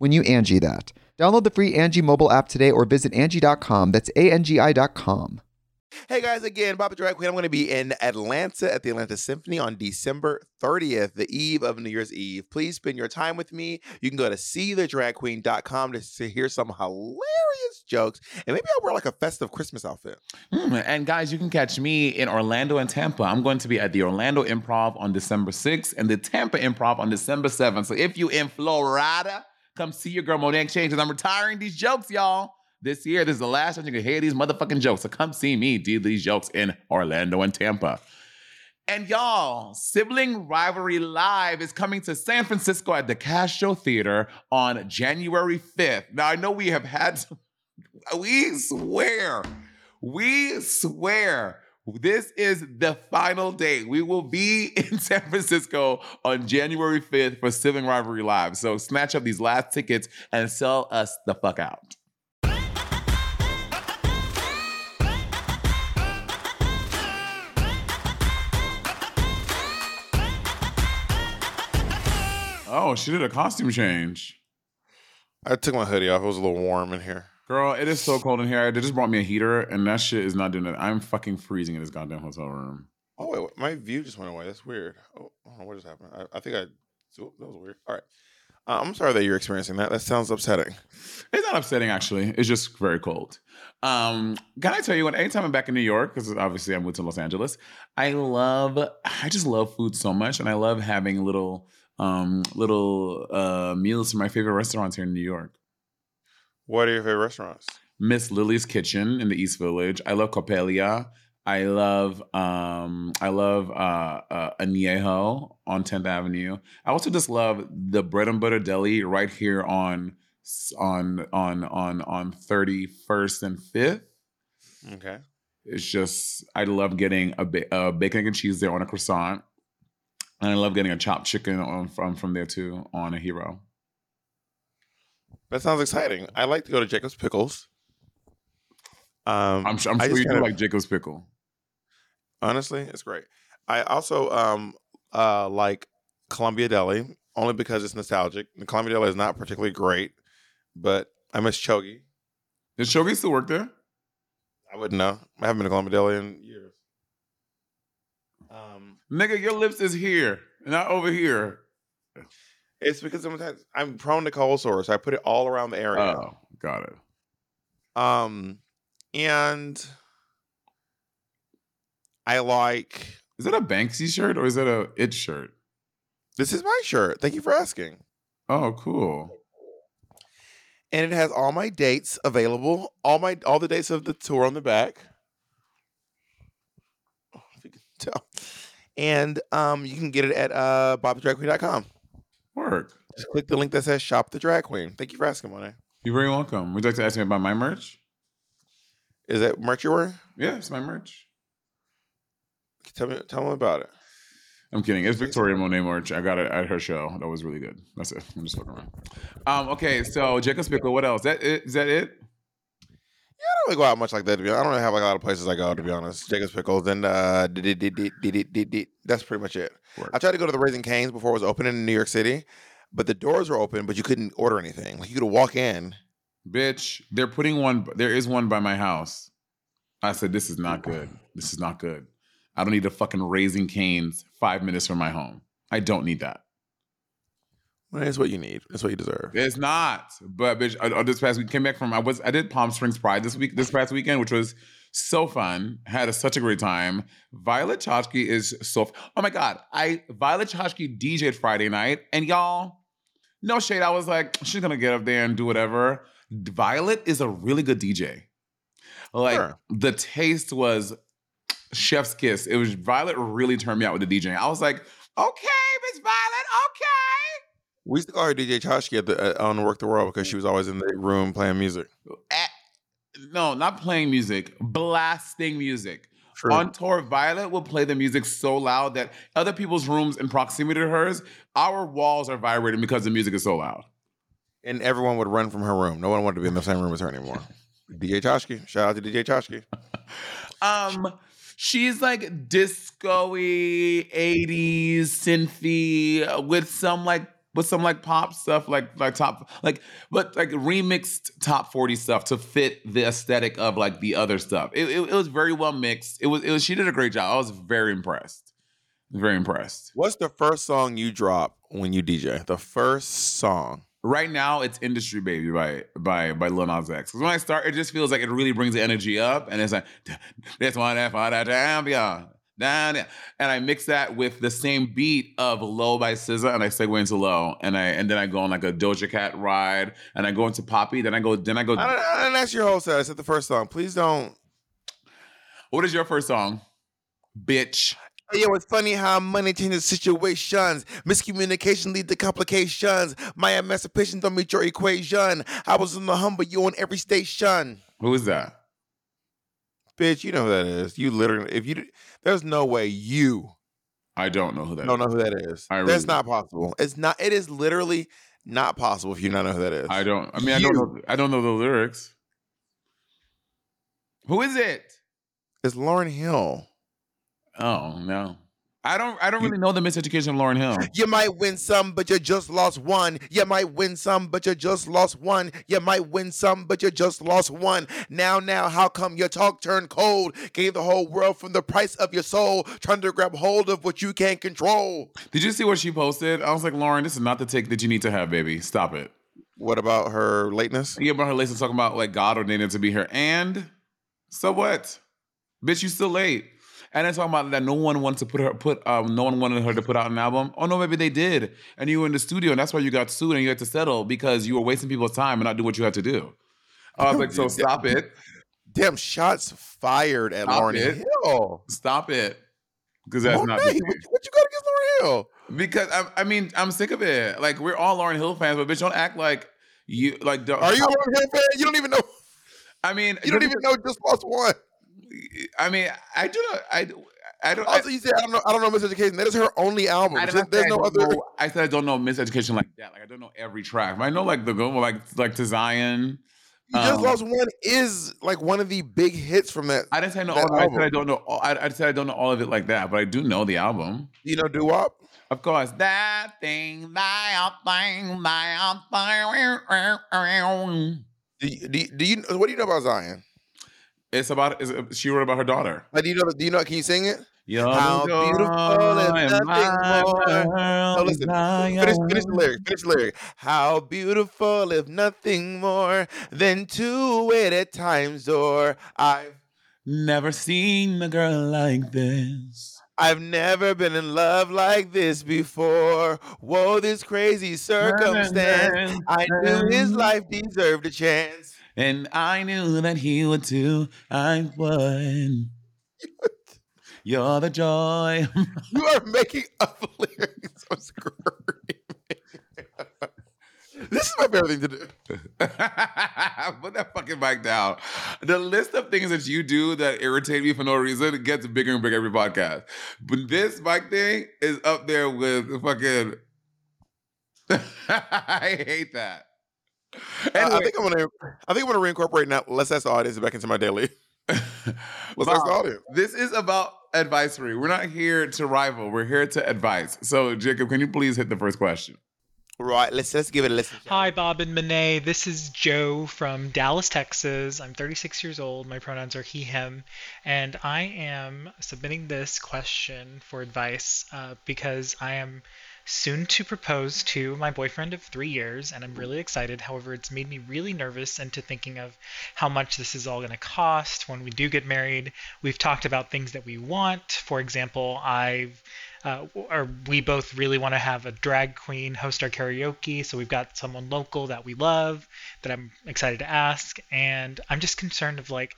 when you Angi that. Download the free Angi mobile app today or visit Angi.com. That's A-N-G-I dot com. Hey guys, again, Bob the Drag Queen. I'm going to be in Atlanta at the Atlanta Symphony on December 30th, the eve of New Year's Eve. Please spend your time with me. You can go to seethedragqueen.com to, to hear some hilarious jokes. And maybe I'll wear like a festive Christmas outfit. Mm, and guys, you can catch me in Orlando and Tampa. I'm going to be at the Orlando Improv on December 6th and the Tampa Improv on December 7th. So if you in Florida, come see your girl Monet X Change because I'm retiring these jokes, y'all. This year, this is the last time you can hear these motherfucking jokes. So come see me do these jokes in Orlando and Tampa. And y'all, Sibling Rivalry Live is coming to San Francisco at the Castro Theater on January 5th. Now, I know we have had, we swear, we swear this is the final day. We will be in San Francisco on January 5th for Sibling Rivalry Live. So snatch up these last tickets and sell us the fuck out. Oh, she did a costume change. I took my hoodie off. It was a little warm in here. Girl, it is so cold in here. They just brought me a heater, and that shit is not doing it. I'm fucking freezing in this goddamn hotel room. Oh, wait, my view just went away. That's weird. Oh, I don't know what just happened. I, I think I, oh, that was weird. All right. Uh, I'm sorry that you're experiencing that. That sounds upsetting. It's not upsetting, actually. It's just very cold. Um, can I tell you what? Anytime I'm back in New York, because obviously I moved to Los Angeles, I love, I just love food so much, and I love having little, um, little uh, meals from my favorite restaurants here in New York. What are your favorite restaurants? Miss Lily's Kitchen in the East Village. I love Coppelia. I love um I love uh, uh Añejo on 10th Avenue. I also just love the bread and butter deli right here on on on on on 31st and 5th. Okay. It's just I love getting a, ba- a bacon and cheese there on a croissant. And I love getting a chopped chicken on from from there too on a hero. That sounds exciting. I like to go to Jacob's Pickles. Um, I'm, su- I'm sure you do like Jacob's pickle. Honestly, it's great. I also um uh like Columbia Deli only because it's nostalgic. The Columbia Deli is not particularly great, but I miss Chogi. Does Chogi still work there? I wouldn't know. I haven't been to Columbia Deli in years. Um, Nigga, your lips is here, not over here. It's because sometimes I'm prone to cold sores, so I put it all around the area. Oh, got it. Um, and I like Is that a Banksy shirt or is that a it shirt? this is my shirt. Thank you for asking. Oh, cool. and it has all my dates available, all my all the dates of the tour on the back. If you can tell. And um, you can get it at uh. Work. Just click the link that says "Shop the Drag Queen." Thank you for asking, Monet. You're very welcome. Would you like to ask me about my merch? Is that merch you're wearing? Yeah, it's my merch. Tell me, tell me about it. I'm kidding. It's Victoria Monet merch. I got it at her show. That was really good. That's it. I'm just fucking around. Um, okay, so Jacob Pickle. What else? That it? Is that it? I don't really go out much like that. To be honest. I don't really have like a lot of places I go. To be honest, Jacob's Pickles and uh, that's pretty much it. Word. I tried to go to the Raising Canes before it was open in New York City, but the doors were open, but you couldn't order anything. Like you could walk in. Bitch, they're putting one. There is one by my house. I said, "This is not good. This is not good. I don't need a fucking raising canes five minutes from my home. I don't need that. Well, it's what you need. It's what you deserve. It's not. But bitch, I, I- this past week came back from I was I did Palm Springs Pride this week this past weekend, which was so fun. Had a, such a great time. Violet Chachki is so. Oh my god, I Violet Chachki DJ'd Friday night, and y'all, no shade. I was like, she's gonna get up there and do whatever. Violet is a really good DJ. Like Sure. the taste was chef's kiss. It was Violet really turned me out with the DJing. I was like, okay, Miss Violet, okay. We used to call her DJ Chachki at the uh, on Werq the World because she was always in the room playing music. Eh, no, not playing music, blasting music. True. On tour, Violet will play the music so loud that other people's rooms in proximity to hers, our walls are vibrating because the music is so loud. and everyone would run from her room. No one wanted to be in the same room as her anymore. DJ Chachki. Shout out to DJ Chachki. Um, she's like disco-y, 80s, synthy, with some like with some like pop stuff, like like top like but like remixed top 40 stuff to fit the aesthetic of like the other stuff. It, it, it was very well mixed. It was it was she did a great job. I was very impressed. Very impressed. What's the first song you drop when you DJ? The first song. Right now, it's "Industry Baby" by by by Lil Nas X. 'Cause when I start, it just feels like it really brings the energy up, and it's like this one that for the champion, and I mix that with the same beat of "Low" by SZA, and I segue into "Low," and I and then I go on like a Doja Cat ride, and I go into Poppy, then I go then I go. I don't, I didn't ask your whole set. I said the first song. Please don't. What is your first song, bitch? Uh, yo, it's funny how money changes situations. Miscommunication lead to complications. My emancipation don't meet your equation. I was in the humble, you on every station. Who is that? Bitch, you know who that is. You literally, if you, there's no way you I don't know who that. don't is. know who that is. I That's really- not possible. It's not. It is literally not possible if you don't know who that is. I don't. I mean, I don't know. I don't know the lyrics. Who is it? It's Lauryn Hill. Oh no. I don't I don't really know the miseducation of Lauryn Hill. You might win some, but you just lost one. You might win some, but you just lost one. You might win some, but you just lost one. Now, now, how come your talk turned cold? Gave the whole world from the price of your soul, trying to grab hold of what you can't control. Did you see what she posted? I was like, Lauryn, this is not the take that you need to have, baby. Stop it. What about her lateness? Yeah, about her lateness talking about like God ordained it to be here. And so what? Bitch, you still late. And then talking about that no one wanted to put her put um no one wanted her to put out an album. Oh no, maybe they did. And you were in the studio, and that's why you got sued and you had to settle because you were wasting people's time and not do what you had to do. I was like, so stop it. Damn, shots fired at Stop Lauren it. Hill. Stop it. Because that's not Monet, case. what, what you got against Lauryn Hill? Because I, I mean, I'm sick of it. Like we're all Lauryn Hill fans, but bitch, don't act like you like. Are you a Lauryn Hill fan? You don't even know. I mean, You don't even know just lost one. I mean, I do not. I I don't. Also, you said I don't know. I don't know Miseducation. That is her only album. I, I, There's I no don't other. know- I said I don't know miseducation like that. Like I don't know every track. But I know like the go like like to Zion. You just Um, lost one is like one of the big hits from that. I didn't say I know. All, I said. I don't know. All, I, I said I don't know all of it like that, but I do know the album. You know, doo wop. Of course, that thing, that thing, that thing. Do you, do, you, do you what do you know about Zion? It's about. It's, she wrote about her daughter. Like, do you know? Do you know? Can you sing it? You're How beautiful is nothing more. world, No, listen. Zion. Finish, finish the lyric. Finish the lyric. How beautiful, if nothing more than two wait at times or I've Never seen a girl like this. I've never been in love like this before. Whoa, this crazy circumstance. I knew his life deserved a chance. And I knew that he would too. I would. You're the joy. You are making up lyrics. I'm screaming. this is my favorite thing to do. Put that fucking mic down. The list of things that you do that irritate me for no reason gets bigger and bigger every podcast. But this mic thing is up there with fucking. I hate that. I- I think I'm gonna. I think I'm gonna reincorporate now. Let's ask the audience back into my daily. Let's ask the audience. This is about Advicery. We're not here to rival. We're here to advise. So, Jacob, can you please hit the first question? Right. Let's let's give it a listen. Hi, Bob and Monet. This is Joe from Dallas, Texas. I'm 36 years old. My pronouns are he, him. And I am submitting this question for advice uh, because I am soon to propose to my boyfriend of three years, and I'm really excited. However, it's made me really nervous into thinking of how much this is all going to cost when we do get married. We've talked about things that we want. For example, I've uh, or we both really want to have a drag queen host our karaoke. So we've got someone local that we love that I'm excited to ask, and I'm just concerned of like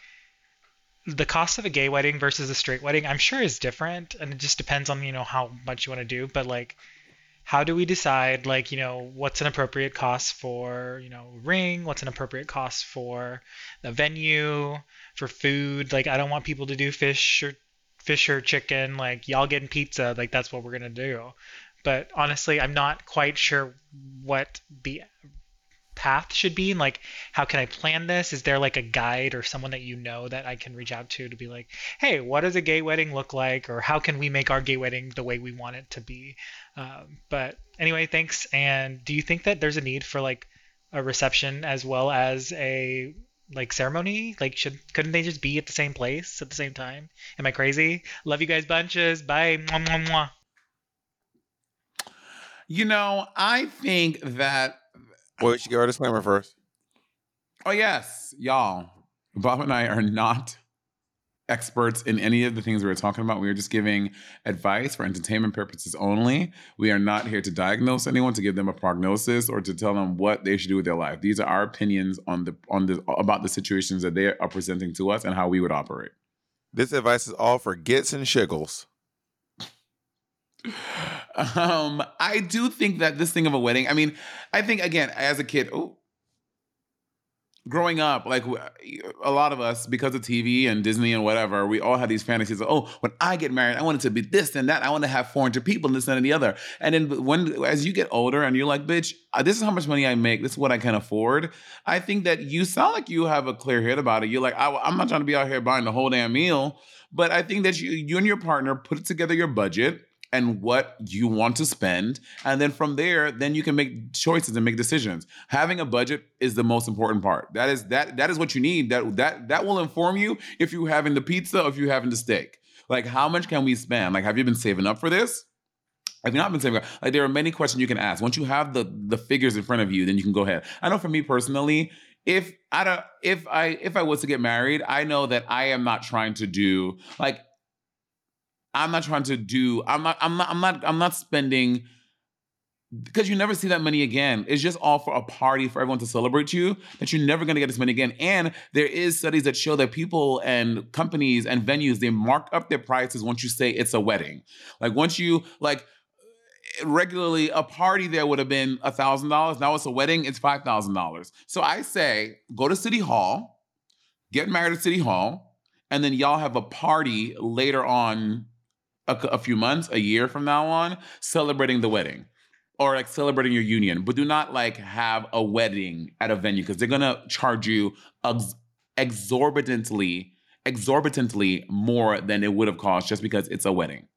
the cost of a gay wedding versus a straight wedding. I'm sure is different, and it just depends on you know how much you want to do. But like, how do we decide like you know what's an appropriate cost for you know ring? What's an appropriate cost for the venue? For food, like I don't want people to do fish or fish or chicken, like y'all getting pizza, like that's what we're gonna do. But honestly, I'm not quite sure what the path should be. And like, how can I plan this? Is there like a guide or someone that you know that I can reach out to to be like, hey, what does a gay wedding look like? Or how can we make our gay wedding the way we want it to be? Um, but anyway, thanks. And do you think that there's a need for like a reception as well as a like ceremony? Like, should couldn't they just be at the same place at the same time? Am I crazy? Love you guys bunches. Bye. Mwah, mwah, mwah. You know, I think that, Wait, we should give our disclaimer first. oh, yes, y'all, Bob and I are not experts in any of the things we were talking about. We are just giving advice for entertainment purposes only. We are not here to diagnose anyone, to give them a prognosis, or to tell them what they should do with their life. These are our opinions on the on the about the situations that they are presenting to us and how we would operate. This advice is all for gets and shiggles. Um, I do think that this thing of a wedding. I mean, I think again as a kid, oh, growing up, like a lot of us, because of TV and Disney and whatever, we all had these fantasies of, oh, when I get married, I want it to be this and that. I want to have 400 people and this and the other. And then when, as you get older and you're like, bitch, uh, this is how much money I make. This is what I can afford. I think that you sound like you have a clear head about it. You're like, I, I'm not trying to be out here buying the whole damn meal. But I think that you, you and your partner put together your budget and what you want to spend. And then from there then you can make choices and make decisions. Having a budget is the most important part. That is that that is what you need. That that that will inform you if you're having the pizza or if you're having the steak. Like how much can we spend? Like have you been saving up for this? If you're not been saving up, like there are many questions you can ask. Once you have the the figures in front of you, then you can go ahead. I know for me personally, if I don't, if I if I was to get married, I know that I am not trying to do like I'm not trying to do I'm not I'm not I'm not I'm not spending because you never see that money again. It's just all for a party for everyone to celebrate you that you're never going to get this money again. And there is studies that show that people and companies and venues they mark up their prices once you say it's a wedding. Like once you like regularly a party there would have been a thousand dollars. Now it's a wedding, it's five thousand dollars. So I say go to City Hall, get married at City Hall, and then y'all have a party later on a, a few months, a year from now on, celebrating the wedding. Or like celebrating your union, but do not like have a wedding at a venue because they're gonna charge you ex- exorbitantly, exorbitantly more than it would have cost just because it's a wedding.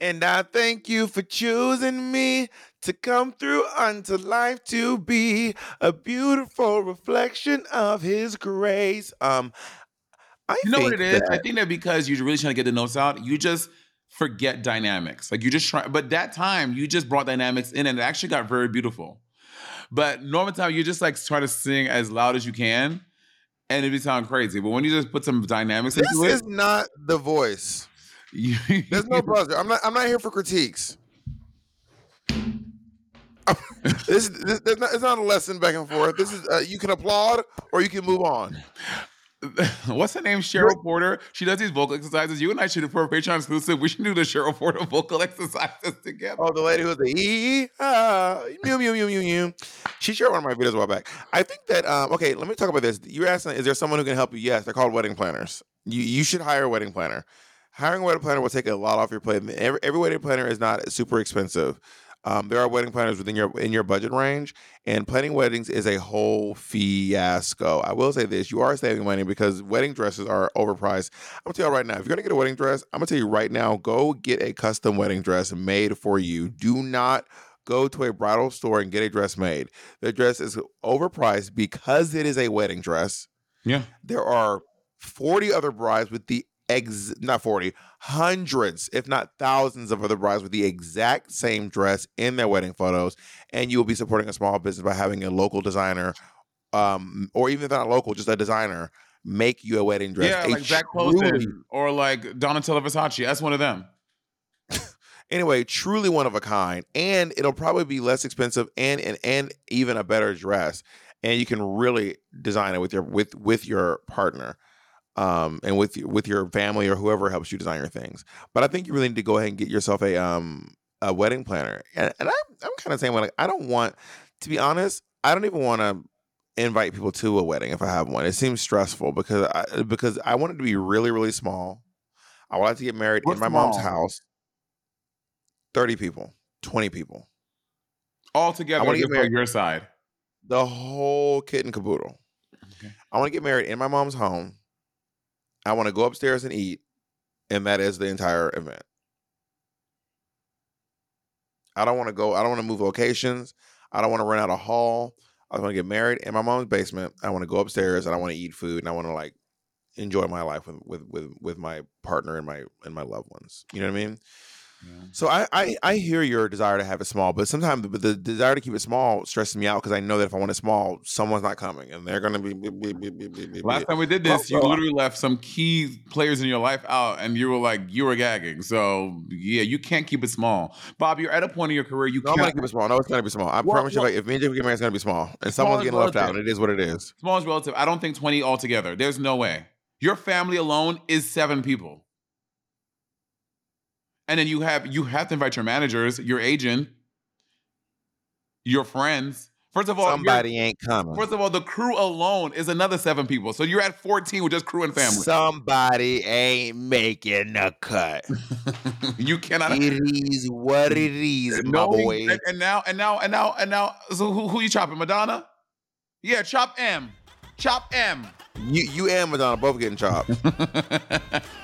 And I thank you for choosing me to come through unto life to be a beautiful reflection of His grace. Um, I You know what think it is? I that- think that because you're really trying to get the notes out, you just forget dynamics. Like you just try, but that time you just brought dynamics in and it actually got very beautiful. But normal time you just like try to sing as loud as you can and it would be sound crazy. But when you just put some dynamics this into is not the voice. There's no buzzer. I'm not. I'm not here for critiques. this, this, there's not, it's not a lesson back and forth. This is uh, you can applaud or you can move on. What's her name? Cheryl Porter. She does these vocal exercises. You and I should, for a Patreon exclusive, we should do the Cheryl Porter vocal exercises together. Oh, the lady who's the ee ah mew mew mew mew mew. She shared one of my videos a while back. I think that um, okay. Let me talk about this. You're asking, is there someone who can help you? Yes, they're called wedding planners. You you should hire a wedding planner. Hiring a wedding planner will take a lot off your plate. Every, every wedding planner is not super expensive. Um, there are wedding planners within your in your budget range, and planning weddings is a whole fiasco. I will say this: you are saving money because wedding dresses are overpriced. I'm gonna tell you right now, if you're gonna get a wedding dress, I'm gonna tell you right now, go get a custom wedding dress made for you. Do not go to a bridal store and get a dress made. The dress is overpriced because it is a wedding dress. Yeah. There are 40 other brides with the ex not 40 hundreds if not thousands of other brides with the exact same dress in their wedding photos and you will be supporting a small business by having a local designer um or even if not local just a designer make you a wedding dress Yeah, A like Zach truly- or like Donatella Versace. That's one of them. anyway truly one of a kind and it'll probably be less expensive and and, and even a better dress and you can really design it with your with with your partner um and with with your family or whoever helps you design your things but i think you really need to go ahead and get yourself a um a wedding planner and, and i'm, I'm kind of saying like i don't want to be honest i don't even want to invite people to a wedding if i have one it seems stressful because i because i want it to be really really small i want to get married What's in my mom's small? house 30 people 20 people All together, I wanna just get on married. your side. the whole kit and caboodle. Okay. I want to get married in my mom's home. I want to go upstairs and eat, and that is the entire event. I don't want to go. I don't want to move locations. I don't want to rent out a hall. I want to get married in my mom's basement. I want to go upstairs and I want to eat food and I want to like enjoy my life with with with with my partner and my and my loved ones. You know what I mean? So I, I I hear your desire to have it small, but sometimes the, the desire to keep it small stresses me out because I know that if I want it small, someone's not coming, and they're gonna be. be, be, be, be, be, be- Last time we did this, you Oh, literally left some key players in your life out, and you were like, you were gagging. So yeah, you can't keep it small. Bob, you're at a point in your career you No, can't. keep it small. No, it's gonna be small. I Well, promise you. Like, if me and Jimmy get married, it's gonna be small, and Small someone's getting left out, and it is what it is. Small is relative. I don't think 20 altogether. There's no way. Your family alone is seven people. And then you have you have to invite your managers, your agent, your friends. First of all, Somebody ain't coming. First of all, the crew alone is another seven people. So you're at 14 with just crew and family. Somebody ain't making the cut. you cannot. it is what it is, my No, boy. And, and now, and now, and now, and now. So who, who you chopping? Madonna? Yeah, chop M. Chop M. You, you and Madonna both getting chopped.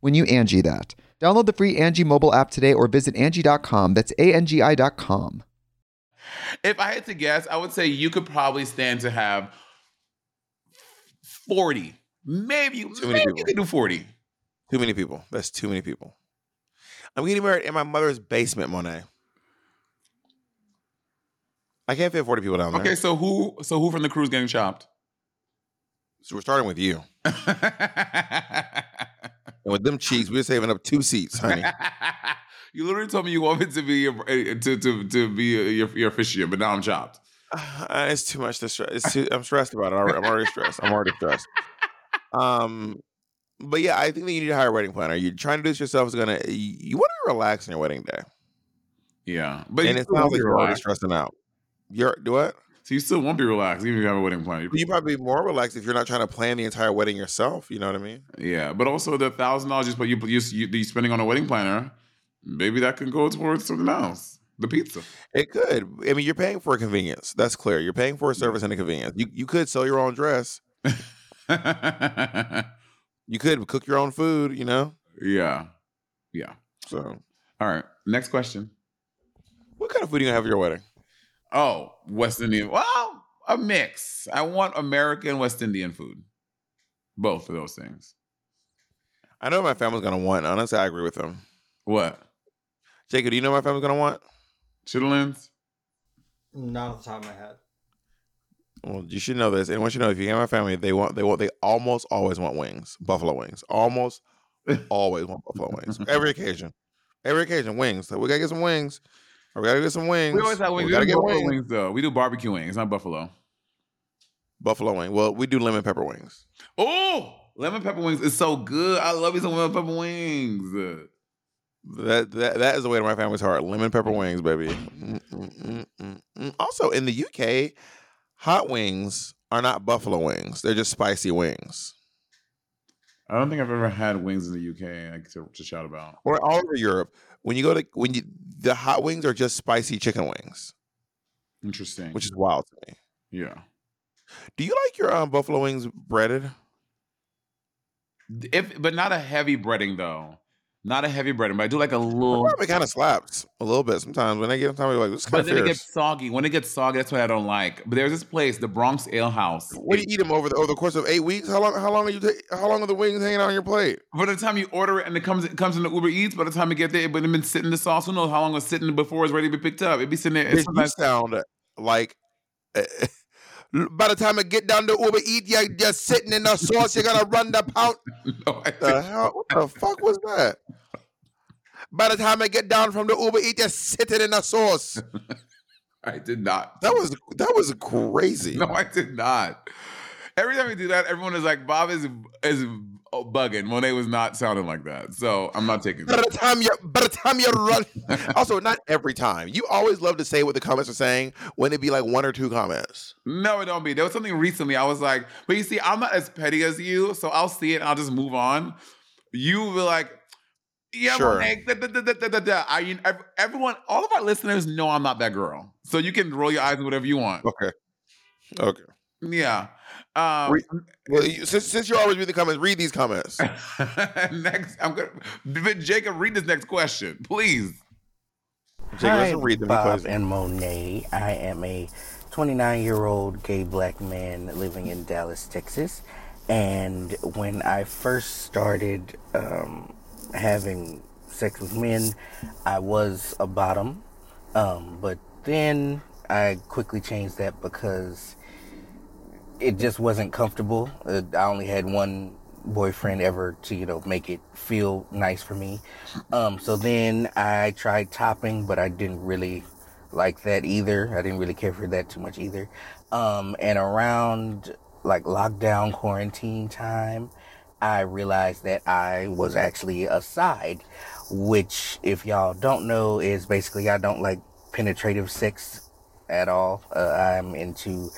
when you Angi that. Download the free Angi mobile app today or visit Angi.com. That's A N G I.com. if I had to guess, I would say you could probably stand to have 40. Maybe, Too many maybe people. you could do 40. Too many people. That's too many people. I'm getting married in my mother's basement, Monet. I can't fit 40 people down there. Okay, so who so who from the crew's getting chopped? So we're starting with you. And with them cheeks, we're saving up two seats, honey. you literally told me you wanted to be your, eh, to to to be a, your your officiant, but now I'm chopped. Uh, it's too much to stress. It's too, I'm stressed about it. I'm already stressed. I'm already stressed. Um, but yeah, I think that you need to hire a wedding planner. You're trying to do this yourself is gonna. You, you want to relax on your wedding day, Yeah, but and it sounds like you're already stressing out. You're do what? So you still won't be relaxed even if you have a wedding plan. You probably be more relaxed if you're not trying to plan the entire wedding yourself. You know what I mean? Yeah, but also the thousand dollars you you you you spending on a wedding planner, maybe that can go towards something else. The pizza. It could. I mean, you're paying for a convenience. That's clear. You're paying for a service and a convenience. You you could sell your own dress. You could cook your own food. You know. Yeah. Yeah. So, All right. Next question. what kind of food are you gonna have at your wedding? Oh, West Indian. Well, a mix. I want American West Indian food. Both of those things. I know what my family's gonna want. Honestly, I agree with them. What? Jacob, do you know what my family's gonna want? Chitlins? Not off the top of my head. Well, you should know this. And once you know, if you get my family, they want they want they almost always want wings, buffalo wings. Almost always want buffalo wings. Every occasion, every occasion, wings. So we gotta get some wings. We gotta get some wings. We always have wings. We We, gotta get buffalo wings. wings. though. We do barbecue wings, not buffalo. Buffalo wing. Well, we do lemon pepper wings. Oh, lemon pepper wings is so good. I love me some lemon pepper wings. That that that is the way to my family's heart. Lemon pepper wings, baby. Mm, mm, mm, mm, mm. Also, in the UK, hot wings are not buffalo wings. They're just spicy wings. I don't think I've ever had wings in the UK like, to, to shout about. Or all over Europe, when you go to when you the hot wings are just spicy chicken wings, Interesting. which is wild to me. yeah. Do you like your um, buffalo wings breaded? If but not a heavy breading though. Not a heavy breading, but I do like a little. Probably kind of slaps a little bit sometimes. When they get time, you're like, kind But of then it gets soggy. When it gets soggy, that's what I don't like. But there's this place, the Bronx Ale House. What do you eat them over the over the course of eight weeks? How long? How long are you? ta- how long are the wings hanging on your plate? By the time you order it and it comes it comes in the Uber Eats, by the time you get there, it would have been sitting in the sauce. Who knows how long it was sitting before it's ready to be picked up? It'd be sitting there. It's you sometimes, sound like. Eh, by the time I get down to Uber Eat, you're just sitting in the sauce. You're gonna run the pound. no, I The hell? What the fuck was that? By the time I get down from the Uber Eat, you're sitting in the sauce. I did not. That was that was crazy. No, I did not. Every time we do that, everyone is like, Bob is is Oh, bugging. Monet was not sounding like that. So I'm not taking By the time you by the time you run also not every time. You always love to say what the comments are saying when it be like one or two comments. No, it don't be. There was something recently. I was like, but you see, I'm not as petty as you, so I'll see it and I'll just move on. You will be like, yeah, Sure. Monet, da, da, da. I, ev- everyone, all of our listeners know I'm not that girl. So you can roll your eyes and whatever you want. Okay. Okay. Yeah. Um, Re- Well, you, since since you always read the comments, read these comments. next, I'm gonna Jacob read this next question, please. Jake, Hi, let's read them Bob and Monet. I am a 29 year old gay black man living in Dallas, Texas. And when I first started um, having sex with men, I was a bottom. Um, but then I quickly changed that because it just wasn't comfortable. Uh, I only had one boyfriend ever to, you know, make it feel nice for me. Um, so then I tried topping, but I didn't really like that either. I didn't really care for that too much either. Um, and around like lockdown quarantine time, I realized that I was actually a side, which if y'all don't know is basically I don't like penetrative sex at all. Uh, I'm into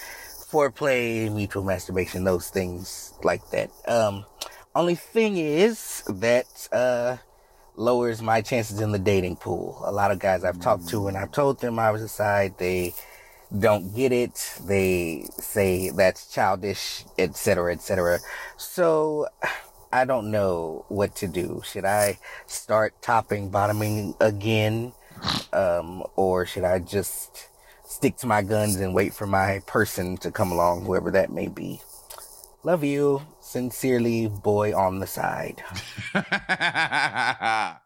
foreplay, mutual masturbation, those things like that. Um, only thing is that, uh, lowers my chances in the dating pool. A lot of guys I've talked to and I've told them I was a side, they don't get it. They say that's childish, etc., etc. So, I don't know what to do. Should I start topping, bottoming again? Um, or should I just stick to my guns and wait for my person to come along, whoever that may be. Love you. Sincerely, boy on the side.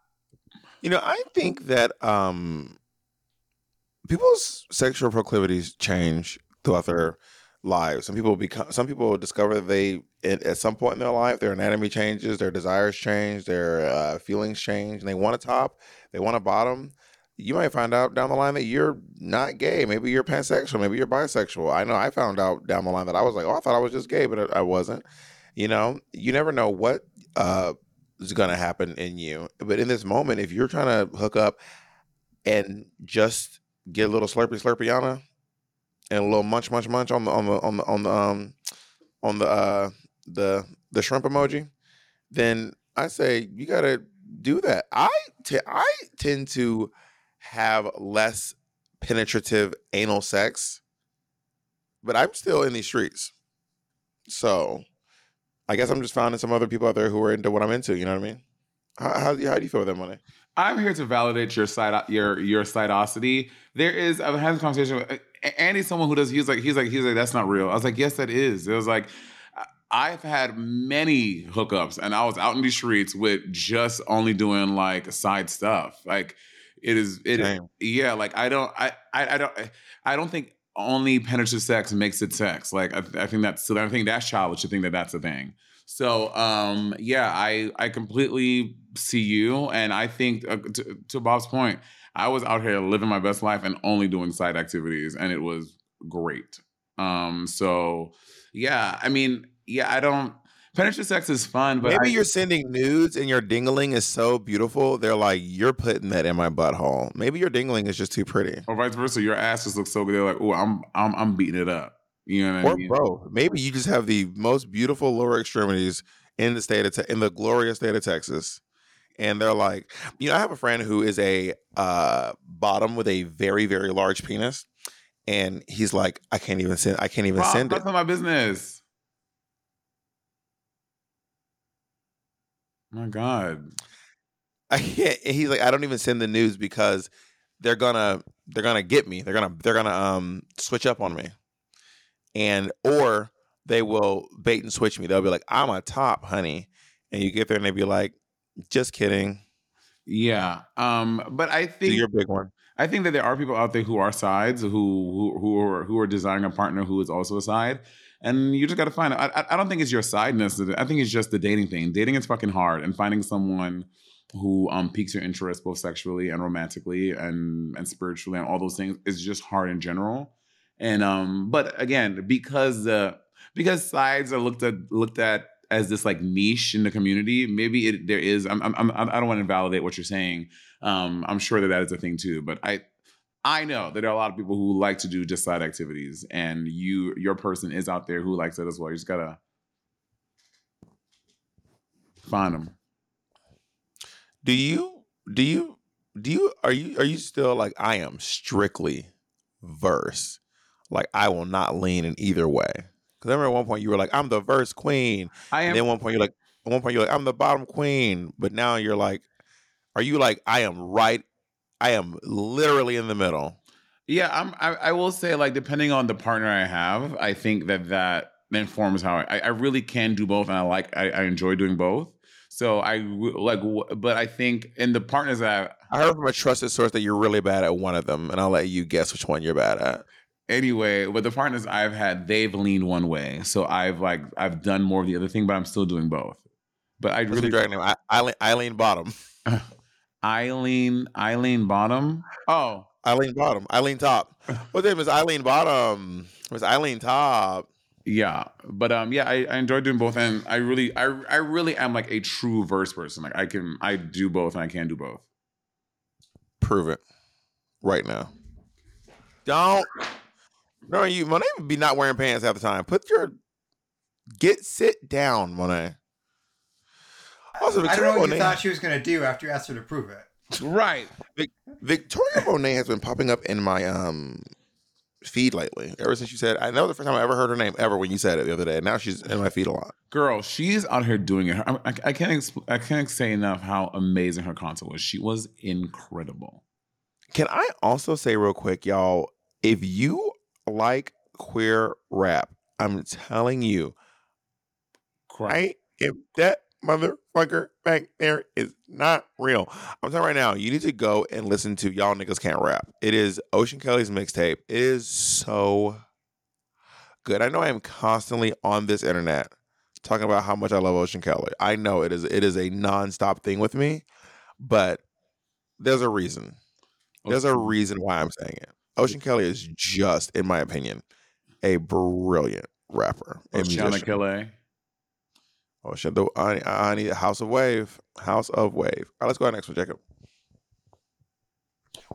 You know, I think that um people's sexual proclivities change throughout their lives. Some people become some people discover that they at, at some point in their life their anatomy changes, their desires change, their uh, feelings change, and they want a top, they want a bottom. You might find out down the line that you're not gay. Maybe you're pansexual. Maybe you're bisexual. I know I found out down the line that I was like, oh, I thought I was just gay, but I wasn't. You know, you never know what uh, is going to happen in you. But in this moment, if you're trying to hook up and just get a little slurpy slurpiana and a little munch munch munch on the on the on the on the um on the uh the the shrimp emoji, then I say you got to do that. I t- I tend to have less penetrative anal sex, but I'm still in these streets. So I guess I'm just finding some other people out there who are into what I'm into. You know what I mean? How, how, how do you feel with that Monet? I'm here to validate your side your your sidosity. There is I've had a conversation with Andy's someone who does he's like he's like he's like that's not real. I was like yes that is. It was like I've had many hookups and I was out in the streets with just only doing like side stuff. Like it is it Damn. yeah like I don't I I, I don't I don't think only penetrative sex makes it sex. Like I, I think that's so I think that's childish to think that that's a thing. So um yeah, I I completely see you, and I think uh, to, to Bob's point, I was out here living my best life and only doing side activities, and it was great. Um so yeah, I mean yeah, I don't. Penetrative sex is fun, but Maybe I- you're sending nudes and your dingling is so beautiful. They're like, you're putting that in my butthole. Maybe your dingling is just too pretty. or vice versa. Your ass just looks so good. They're like, oh, I'm I'm I'm beating it up. You know what I mean? Or bro, maybe you just have the most beautiful lower extremities in the state of te- in the glorious state of Texas. And they're like, you know, I have a friend who is a uh, bottom with a very very large penis, and he's like, I can't even send, I can't even Bob, send it. that's not my business. My God. I can't. He's like, I don't even send the news because they're gonna they're gonna get me. They're gonna they're gonna um switch up on me, and or they will bait and switch me. They'll be like, I'm a top, honey, and you get there and they be like, just kidding. Yeah. Um, but I Do think your big one. I think that there are people out there who are sides who who who are who are desiring a partner who is also a side, and you just got to find. I I- I don't think it's your sideness. I think it's just the dating thing. Dating is fucking hard, and finding someone who um piques your interest both sexually and romantically and and spiritually and all those things is just hard in general. And um, but again, because the because sides are looked at looked at as this like niche in the community, maybe it there is. I'm, I'm, I'm I don't want to invalidate what you're saying. Um, I'm sure that that is a thing too. But I I know that there are a lot of people who like to do just side activities, and you your person is out there who likes it as well. You just gotta find them. Do you do you do you are you are you still like I am strictly verse? Like I will not lean in either way. Because I remember at one point you were like, I'm the verse queen. I am. And then one point you're like, at one point you're like, I'm the bottom queen. But now you're like, are you like, I am right? I am literally in the middle. Yeah, I'm. I, I will say, like, depending on the partner I have, I think that that informs how I. I really can do both, and I like. I, I enjoy doing both. So I like, but I think in the partners that I heard from a trusted source that you're really bad at one of them, and I'll let you guess which one you're bad at. anyway, with the partners I've had, they've leaned one way. So I've like I've done more of the other thing, but I'm still doing both. But I really dragon name? I, Eileen, Eileen Bottom. Eileen Eileen Bottom. Oh, Eileen Bottom. Eileen Top. What's name is Eileen Bottom? It's Eileen Top. yeah. But um, yeah, I, I enjoy doing both, and I really, I, I really am like a true verse person. Like I can, I do both, and I can do both. Prove it right now. Don't. No, you Monet would be not wearing pants half the time. Put your get sit down, Monet. Also, I don't know Victoria what you thought she was going to do after you asked her to prove it. Right. Victoria Monet has been popping up in my um feed lately. Ever since you said, I know the first time I ever heard her name ever when you said it the other day. Now she's in my feed a lot. Girl, she's out here doing it. I, I, I can't, expl- I can't say enough how amazing her concert was. She was incredible. Can I also say real quick, y'all, If you like queer rap, I'm telling you, right? If that motherfucker back there is not real, I'm telling you right now, you need to go and listen to Y'all Niggas Can't Rap. It is Ocean Kelly's mixtape. It is so good. I know I am constantly on this internet talking about how much I love Ocean Kelly. I know it is it is a nonstop thing with me, but there's a reason. There's a reason why I'm saying it. Ocean Kelly is just, in my opinion, a brilliant rapper. musician. Kelly. Oh, Ocean, the I, I need House of Wave. House of Wave. All right, let's go ahead next one, Jacob.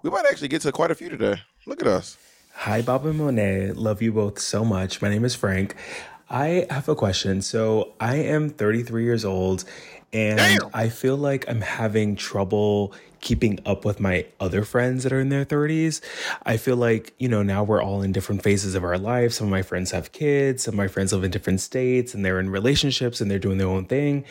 We might actually get to quite a few today. Look at us. Hi, Bob and Monet. Love you both so much. My name is Frank. I have a question. So, I am 33 years old and Damn. I feel like I'm having trouble keeping up with my other friends that are in their 30s. I feel like, you know, now we're all in different phases of our life. Some of my friends have kids, some of my friends live in different states and they're in relationships and they're doing their own thing.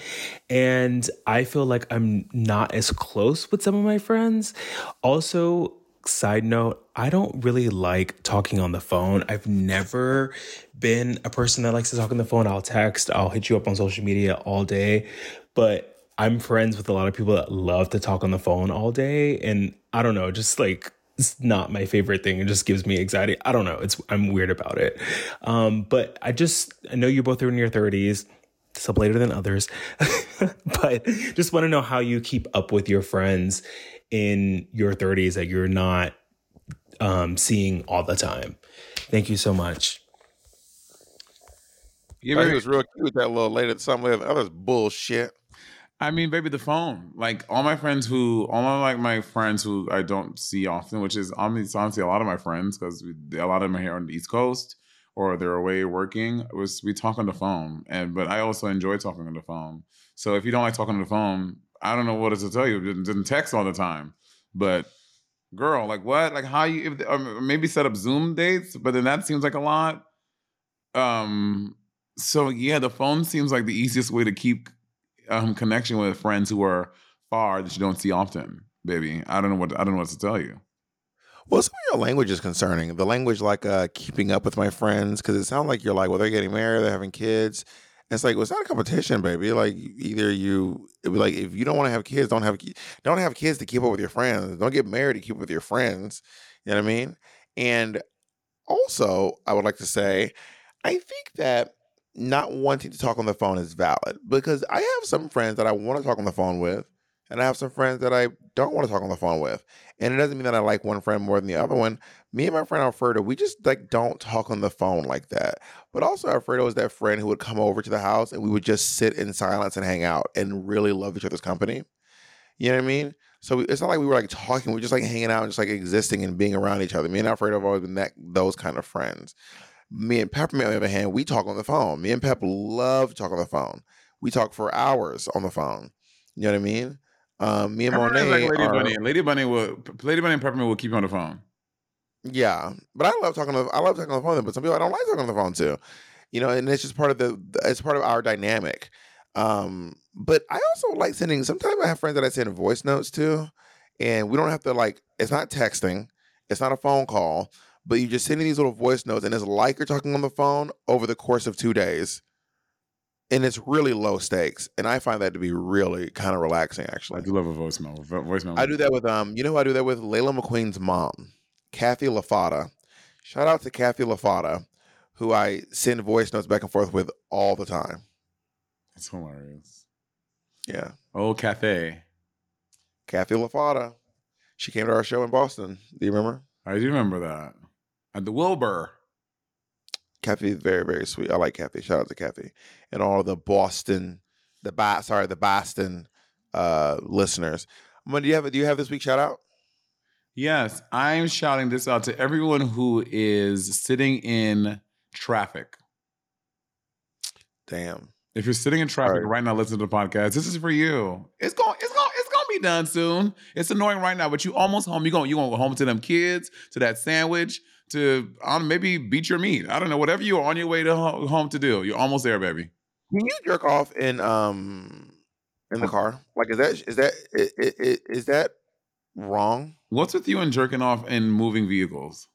And I feel like I'm not as close with some of my friends. Also, side note, I don't really like talking on the phone. I've never been a person that likes to talk on the phone. I'll text, I'll hit you up on social media all day, but I'm friends with a lot of people that love to talk on the phone all day. And I don't know, just like, it's not my favorite thing. It just gives me anxiety. I don't know. It's I'm weird about it. Um, but I just I know you both are in your 30s, some later than others, but just want to know how you keep up with your friends in your 30s that you're not um, seeing all the time. Thank you so much. Yeah, baby was real cute that little lady. Some of the others bullshit. I mean, baby, the phone. Like all my friends who, all my like my friends who I don't see often, which is honestly, a lot of my friends because a lot of them are here on the East Coast or they're away working. Was we talk on the phone, and but I also enjoy talking on the phone. So if you don't like talking on the phone, I don't know what to tell you. Didn't, didn't text all the time, but girl, like what? Like how you? If, um, maybe set up Zoom dates, but then that seems like a lot. Um. So yeah, the phone seems like the easiest way to keep um, connection with friends who are far that you don't see often, baby. I don't know what I don't know what to tell you. Well, some of your language is concerning. The language, like uh, keeping up with my friends, because it sounds like you're like, well, they're getting married, they're having kids. It's like, well, it's not a competition, baby. Like either you, like, if you don't want to have kids, don't have don't have kids to keep up with your friends. Don't get married to keep up with your friends. You know what I mean? And also, I would like to say, I think that not wanting to talk on the phone is valid because I have some friends that I want to talk on the phone with, and I have some friends that I don't want to talk on the phone with. And it doesn't mean that I like one friend more than the other one. Me and my friend Alfredo, we just like don't talk on the phone like that. But also Alfredo is that friend who would come over to the house and we would just sit in silence and hang out and really love each other's company. You know what I mean? So it's not like we were like talking, we are just like hanging out and just like existing and being around each other. Me and Alfredo have always been that those kind of friends. Me and Peppermint, on the other hand, we talk on the phone. Me and Pep love to talk on the phone. We talk for hours on the phone. You know what I mean? Um, me and Monet like Lady are, Bunny. Lady Bunny will Lady Bunny and Peppermint will keep you on the phone. Yeah, but I love talking. On the, I love talking on the phone, but some people I don't like talking on the phone too. You know, and it's just part of the. It's part of our dynamic. Um, but I also like sending. Sometimes I have friends that I send voice notes to, and we don't have to like. It's not texting. It's not a phone call. But you're just sending these little voice notes, and it's like you're talking on the phone over the course of two days, and it's really low stakes. And I find that to be really kind of relaxing, actually. I do love a voicemail. Vo- Voicemail. I do that with um, you know who I do that with? Layla McQueen's mom, Kathy LaFata. Shout out to Kathy LaFata, who I send voice notes back and forth with all the time. It's hilarious. Yeah, Oh, Cathay. Kathy LaFata. She came to our show in Boston. Do you remember? I do remember that. At the Wilbur. Kathy is very very sweet. I like Kathy. Shout out to Kathy and all the Boston, the ba- sorry the Boston uh, listeners. Amanda, do you have do you have this week shout out? Yes, I'm shouting this out to everyone who is sitting in traffic. Damn. If you're sitting in traffic Right. right now, listening to the podcast. This is for you. It's going, it's going, it's going to be done soon. It's annoying right now, but you almost home. You going, you going to go home to them kids, to that sandwich, to um, maybe beat your meat. I don't know, whatever you're on your way to ho- home to do. You're almost there, baby. Can you jerk off in um in the car? Like is that is that is, is, is that wrong? What's with you and jerking off in moving vehicles?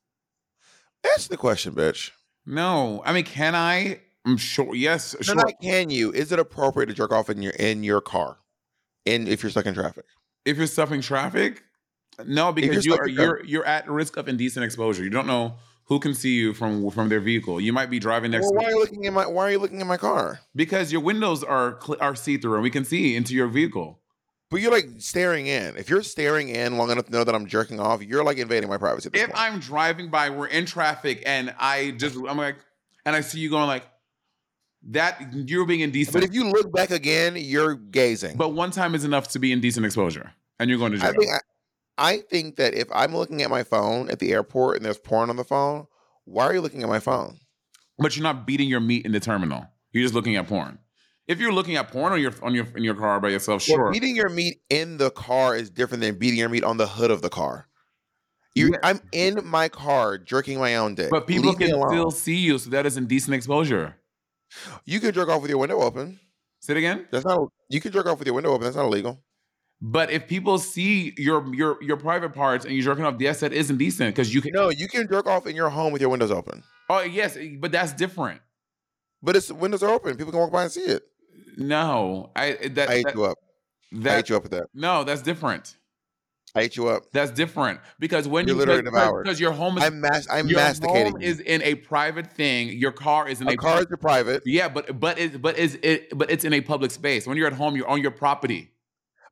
Ask the question, bitch. No, I mean, can I? I'm sure. Yes, No, sure. not can you. Is it appropriate to jerk off in your in your car, in if you're stuck in traffic? if you're stuck in traffic, no, because you are you're you're at risk of indecent exposure. You don't know who can see you from from their vehicle. You might be driving next Well, why are you looking in my Why are you looking in my car? because your windows are are see through and we can see into your vehicle. But you're like staring in. If you're staring in long enough to know that I'm jerking off, you're like invading my privacy. If point. I'm driving by, we're in traffic, and I just I'm like, and I see you going like that, you're being indecent. but if you look back again, you're gazing. But one time is enough to be indecent exposure, and you're going to jail. I think I, I think that if I'm looking at my phone at the airport and there's porn on the phone, why are you looking at my phone? but you're not beating your meat in the terminal. You're just looking at porn. If you're looking at porn on your on your in your car by yourself, Well, sure. beating your meat in the car is different than beating your meat on the hood of the car. You, Yeah. I'm in my car jerking my own dick. but people Leave can still see you, so that is indecent exposure. You can jerk off with your window open. Say it again. That's not. You can jerk off with your window open. That's not illegal. But if people see your your your private parts and you're jerking off, yes, that is indecent because you can. No, you can jerk off in your home with your windows open. Oh yes, eh, but that's different. But it's windows are open. People can walk by and see it. No, I eh, that, I ate that, you up. I ate you up with that. no, that's different. I ate you up. That's different because when You're you literally because, devoured. because your home is I'm mas- I'm your masticating. home you. is in a private thing. Your car is in a, a car is your private, Yeah, but but it but is it but it's in a public space. When you're at home, you're on your property.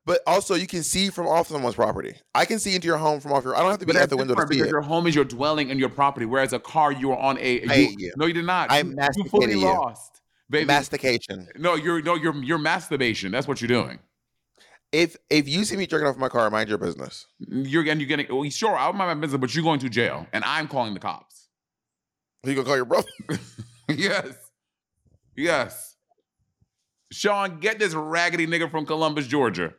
But also you can see from off someone's property. I can see into your home from off your. I don't have to be But at the window to see because it. your home is your dwelling and your property, whereas a car you are on a. I you- you. No, you did not. I You- you fully you. lost, baby. Mastication. no, you're no, you're you're masturbation. That's what you're doing. If if you see me jerking off my car, mind your business. You're and you're getting. Well, sure, I'll mind my business, but you're going to jail, and I'm calling the cops. You gonna call your brother? yes, yes. Sean, get this raggedy nigga from Columbus, Georgia.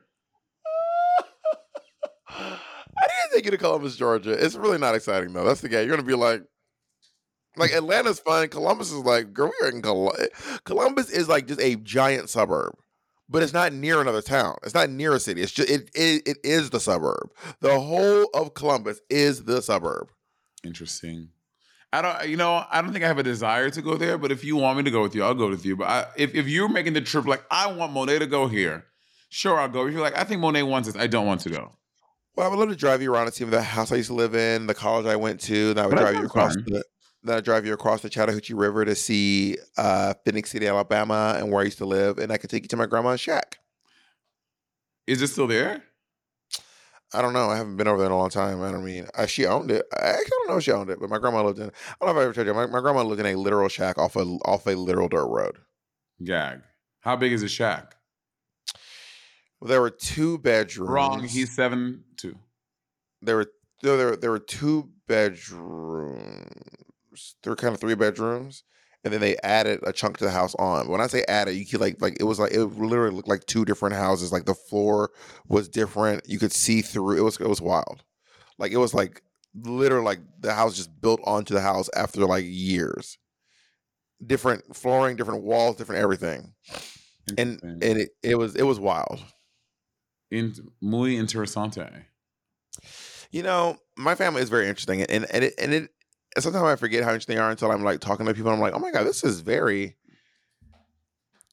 I didn't take you to Columbus, Georgia. It's really not exciting though. That's the guy. You're gonna be like, like Atlanta's fun. Columbus is like, girl, we are in Columbus. Columbus is like just a giant suburb, but it's not near another town. It's not near a city. It's just it it, it is the suburb. The whole of Columbus is the suburb. Interesting. I don't, you know, I don't think I have a desire to go there, but if you want me to go with you, I'll go with you. But I, if, if you're making the trip, like, I want Monet to go here, sure, I'll go. If you're like, I think Monet wants this, I don't want to go. Well, I would love to drive you around and see the house I used to live in, the college I went to. I would But that drive you across fun. the then I'd drive you across the Chattahoochee River to see uh, Phenix City, Alabama, and where I used to live, and I could take you to my grandma's shack. Is it still there? I don't know. I haven't been over there in a long time. I don't mean uh, she owned it. I actually don't know if she owned it, but my grandma lived in. It. I don't know if I ever told you. My, my grandma lived in a literal shack off a off a literal dirt road. Gag. How big is a shack? There were two bedrooms. Wrong. He's seven two. there were there there, there were two bedrooms. There were kind of three bedrooms, and then they added a chunk to the house on. When I say added, you could like like it was like it literally looked like two different houses. Like the floor was different. You could see through. It was it was wild. Like it was like literally like the house just built onto the house after like years. Different flooring, different walls, different everything, and and it, it was it was wild. In, muy interesante. You know, my family is very interesting, and and it and it. Sometimes I forget how interesting they are until I'm like talking to people. I'm like, oh my god, this is very.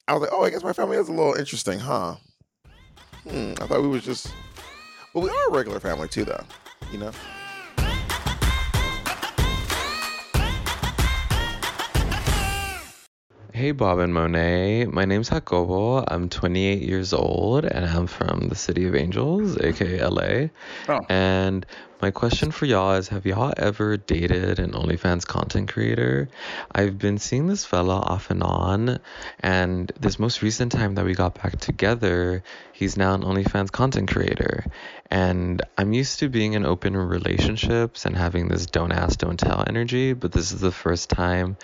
I was like, oh, I guess my family is a little interesting, huh? Hmm, I thought we was just. Well, we are a regular family too, though. You know. Hey Bob and Monet, my name's Jacobo. I'm 28 years old and I'm from the City of Angels, aka LA. Oh. And my question for y'all is Have y'all ever dated an OnlyFans content creator? I've been seeing this fella off and on, and this most recent time that we got back together, he's now an OnlyFans content creator. And I'm used to being in open relationships and having this don't ask, don't tell energy, but this is the first time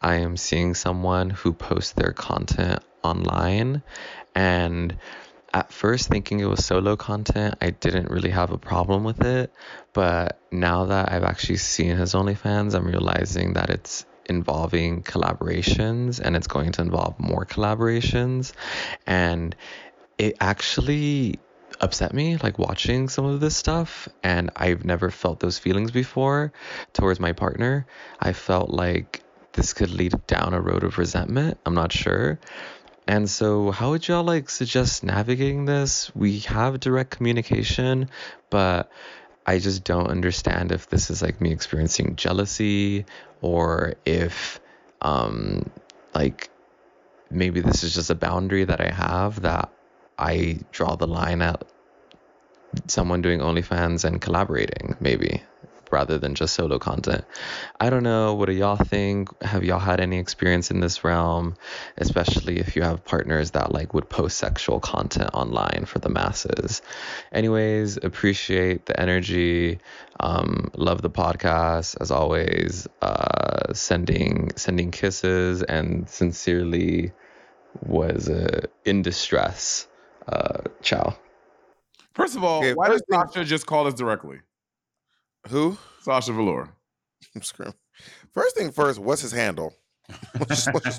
I am seeing someone who posts their content online. And at first, thinking it was solo content, I didn't really have a problem with it. But now that I've actually seen his OnlyFans, I'm realizing that it's involving collaborations and it's going to involve more collaborations. And it actually upset me like watching some of this stuff and I've never felt those feelings before towards my partner. I felt like this could lead down a road of resentment. I'm not sure. And so, how would y'all like suggest navigating this? We have direct communication, but I just don't understand if this is like me experiencing jealousy or if, um, like maybe this is just a boundary that I have that I draw the line at someone doing OnlyFans and collaborating, maybe rather than just solo content. I don't know. What do y'all think? Have y'all had any experience in this realm, especially if you have partners that like would post sexual content online for the masses? Anyways, appreciate the energy. Um, love the podcast as always. Uh, sending sending kisses and sincerely was uh, in distress. Uh, ciao. First of all, Okay, why does first thing- Sasha just call us directly? Who? Sasha Velour. I'm screwing. First thing first, what's his handle? let's, let's,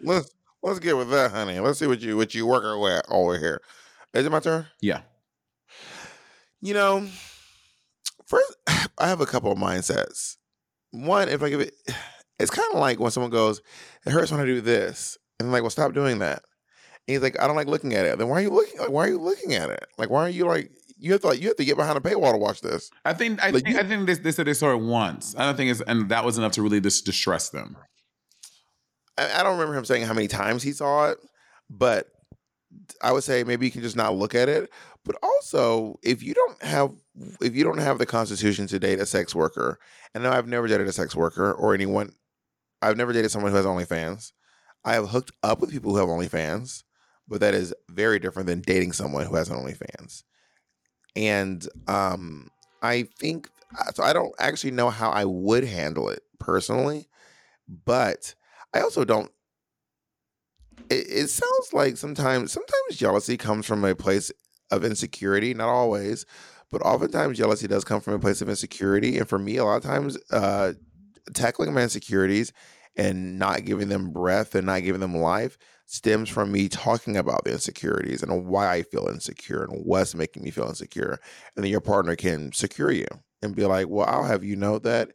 let's let's get with that, honey. Let's see what you what you working with over here. Is it my turn? yeah. You know, first I have a couple of mindsets. One, if I give it, it's kind of like when someone goes, "It hurts when I do this," and I'm like, "Well, stop doing that." And he's like, "I don't like looking at it." Then why are you looking? Like, why are you looking at it? Like, why are you like? You have to like you have to get behind a paywall to watch this. I think I Like, think you- I think they, they said they saw it once. I don't think it's and that was enough to really just distress them. I, I don't remember him saying how many times he saw it, but I would say maybe you can just not look at it. But also, if you don't have if you don't have the constitution to date a sex worker, and no, I've never dated a sex worker or anyone. I've never dated someone who has OnlyFans. I have hooked up with people who have OnlyFans, but that is very different than dating someone who has an OnlyFans. And um, I think so. I don't actually know how I would handle it personally, but I also don't. It, it sounds like sometimes sometimes jealousy comes from a place of insecurity. Not always, but oftentimes jealousy does come from a place of insecurity. And for me, a lot of times, uh, tackling my insecurities and not giving them breath and not giving them life stems from me talking about the insecurities and why I feel insecure and what's making me feel insecure. And then your partner can secure you and be like, well, I'll have you know that,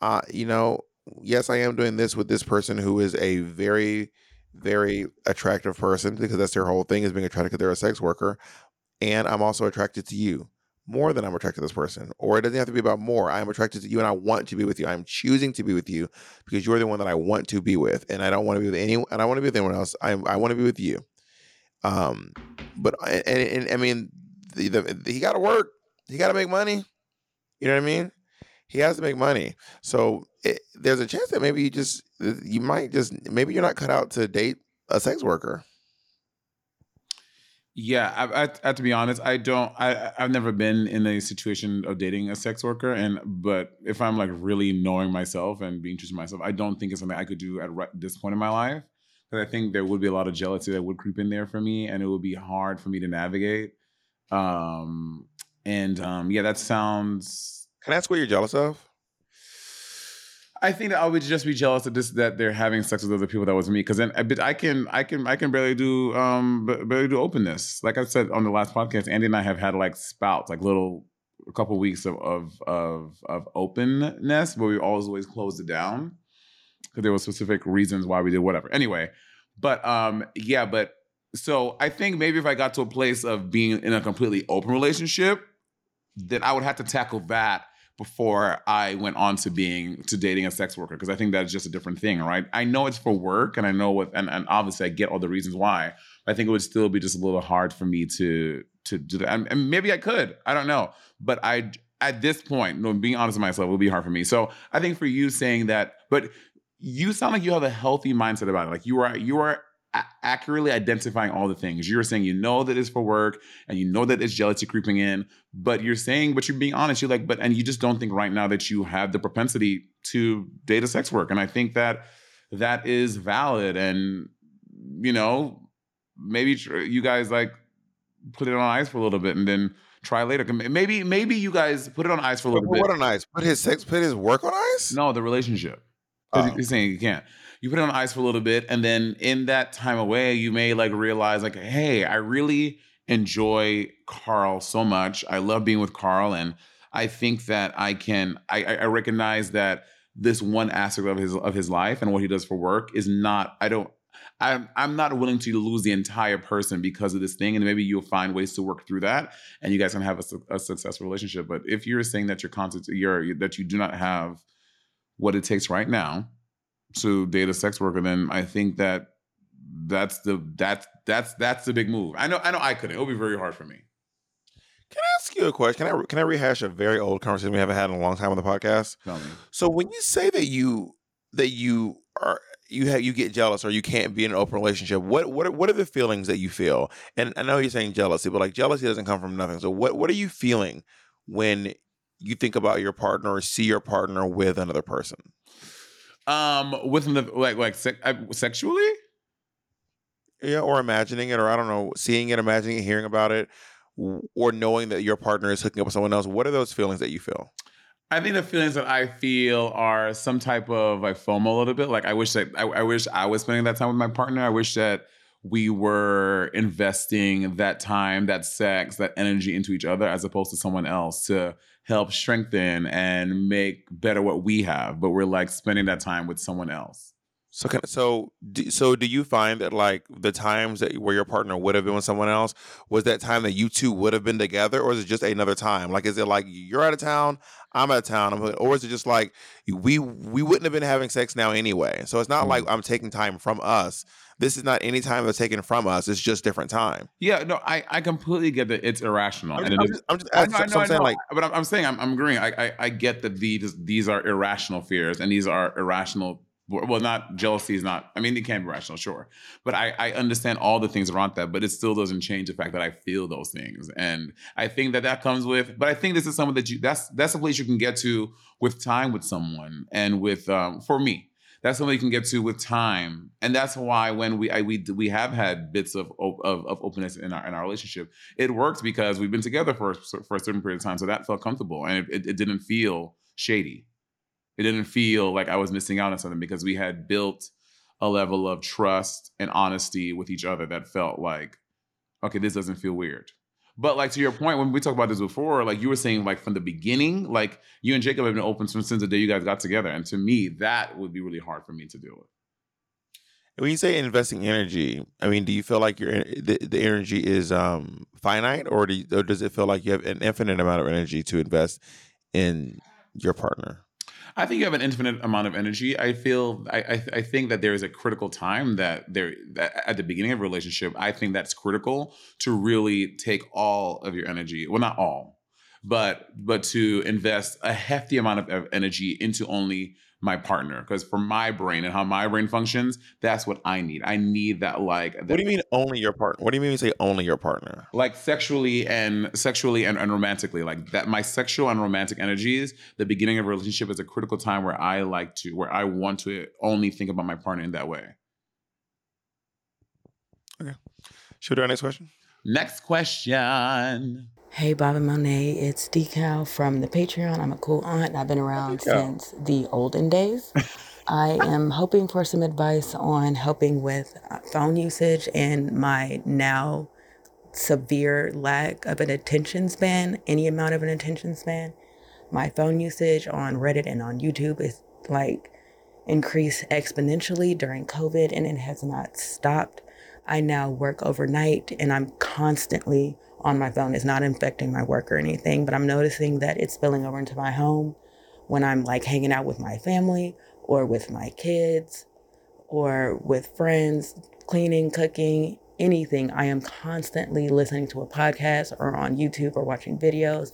uh, you know, yes, I am doing this with this person who is a very, very attractive person because that's their whole thing is being attracted because they're a sex worker. And I'm also attracted to you more than I'm attracted to this person. Or it doesn't have to be about more. I am attracted to you and I want to be with you. I'm choosing to be with you because you're the one that I want to be with. And I don't want to be with any and I want to be with anyone else. I I want to be with you. Um but I- and, and, I mean the, the, he got to work. He got to make money. You know what I mean? He has to make money. So it, there's a chance that maybe you just you might just maybe you're not cut out to date a sex worker. Yeah, I, I, I have to be honest. I don't. I I've never been in a situation of dating a sex worker, and but if I'm like really knowing myself and being true to myself, I don't think it's something I could do at this point in my life. Because I think there would be a lot of jealousy that would creep in there for me, and it would be hard for me to navigate. Um, and um, yeah, that sounds. Can I ask what you're jealous of? I think that I would just be jealous of this that they're having sex with other people that was me because then but I can I can I can barely do um ba- barely do openness. Like I said on the last podcast, Andy and I have had like spouts, like little a couple weeks of of of, of openness, but we always always closed it down because there were specific reasons why we did whatever. Anyway, but um yeah, but so I think maybe if I got to a place of being in a completely open relationship, then I would have to tackle that before I went on to being to dating a sex worker because I think that's just a different thing, right? I know it's for work and I know what and, and obviously I get all the reasons why. I think it would still be just a little hard for me to to do that. And, and maybe I could. I don't know. But I at this point, no, being honest with myself, it would be hard for me. So I think for you saying that, but you sound like you have a healthy mindset about it. Like you are you are a- accurately identifying all the things. You're saying you know that it's for work and you know that it's jealousy creeping in, but you're saying, but you're being honest. You're like, but and you just don't think right now that you have the propensity to date a sex work. And I think that that is valid. And you know, maybe you guys like put it on ice for a little bit and then try later. Maybe maybe you guys put it on ice for a little bit. what on ice? Put his sex, put his work on ice? No, the relationship. Oh. He's saying you can't. You put it on ice for a little bit, and then in that time away, you may like realize, like, hey, I really enjoy Carl so much. I love being with Carl, and I think that I can. I, I recognize that this one aspect of his of his life and what he does for work is not. I don't. I'm I'm not willing to lose the entire person because of this thing, and maybe you'll find ways to work through that, and you guys can have a, a successful relationship. But if you're saying that you're constant, you're that you do not have what it takes right now to date a sex worker, then I think that that's the that's that's that's the big move. I know I know I couldn't. It would be very hard for me. Can I ask you a question? Can I can I rehash a very old conversation we haven't had in a long time on the podcast? So when you say that you that you are you have you get jealous or you can't be in an open relationship, what what are, what are the feelings that you feel? And I know you're saying jealousy, but like jealousy doesn't come from nothing. So what what are you feeling when you think about your partner or see your partner with another person? Um, with the like like se- uh, sexually. Yeah, or imagining it, or I don't know, seeing it, imagining it, hearing about it, or knowing that your partner is hooking up with someone else. What are those feelings that you feel? I think the feelings that I feel are some type of like FOMO a little bit. Like I wish that I, I wish I was spending that time with my partner. I wish that we were investing that time, that sex, that energy into each other as opposed to someone else to help strengthen and make better what we have. But we're like spending that time with someone else. So, can, so, do, so do you find that like the times that where your partner would have been with someone else was that time that you two would have been together, or is it just another time? Like, is it like you're out of town, I'm out of town, I'm, or is it just like we we wouldn't have been having sex now anyway? So it's not hmm. like I'm taking time from us. This is not any time that's taken from us. It's just different time. Yeah, no, I, I completely get that it's irrational. I'm just, I'm just, I'm just I asking, know, so I I'm saying like, but I'm, I'm saying I'm, I'm agreeing. I, I I get that these these are irrational fears and these are irrational. Well, not jealousy is not. I mean, it can be rational, sure, but I I understand all the things around that. But it still doesn't change the fact that I feel those things, and I think that that comes with. But I think this is something that you that's that's a place you can get to with time with someone and with um for me that's something you can get to with time. And that's why when we I, we we have had bits of, of of openness in our in our relationship it worked because we've been together for a for a certain period of time so that felt comfortable and it, it, it didn't feel shady. It didn't feel like i was missing out on something because we had built a level of trust and honesty with each other that felt like okay this doesn't feel weird but like to your point when we talked about this before like you were saying like from the beginning like you and jacob have been open since the day you guys got together and to me that would be really hard for me to deal with when you say investing energy, I mean, do you feel like your the, the energy is um finite, or do you, or does it feel like you have an infinite amount of energy to invest in your partner? I think you have an infinite amount of energy. I feel I I, I think that there is a critical time that there that at the beginning of a relationship. I think that's critical to really take all of your energy. Well, not all, but but to invest a hefty amount of- of energy into only my partner. Because for my brain and how my brain functions, that's what I need. I need that like What do you mean only your partner? What do you mean you say only your partner? like sexually and sexually and, and romantically like that my sexual and romantic energies the beginning of a relationship is a critical time where i like to where i want to only think about my partner in that way Okay. Should we do our next question? next question Hey, Bobby Monet, it's Decal from the Patreon. I'm a cool aunt. I've been around Decal. since the olden days. I am hoping for some advice on helping with uh, phone usage and my now severe lack of an attention span, any amount of an attention span. My phone usage on Reddit and on YouTube is like increased exponentially during COVID and it has not stopped. I now work overnight and I'm constantly on my phone. It's not infecting my work or anything, but I'm noticing that it's spilling over into my home when I'm like hanging out with my family or with my kids or with friends, cleaning, cooking, anything. I am constantly listening to a podcast or on YouTube or watching videos.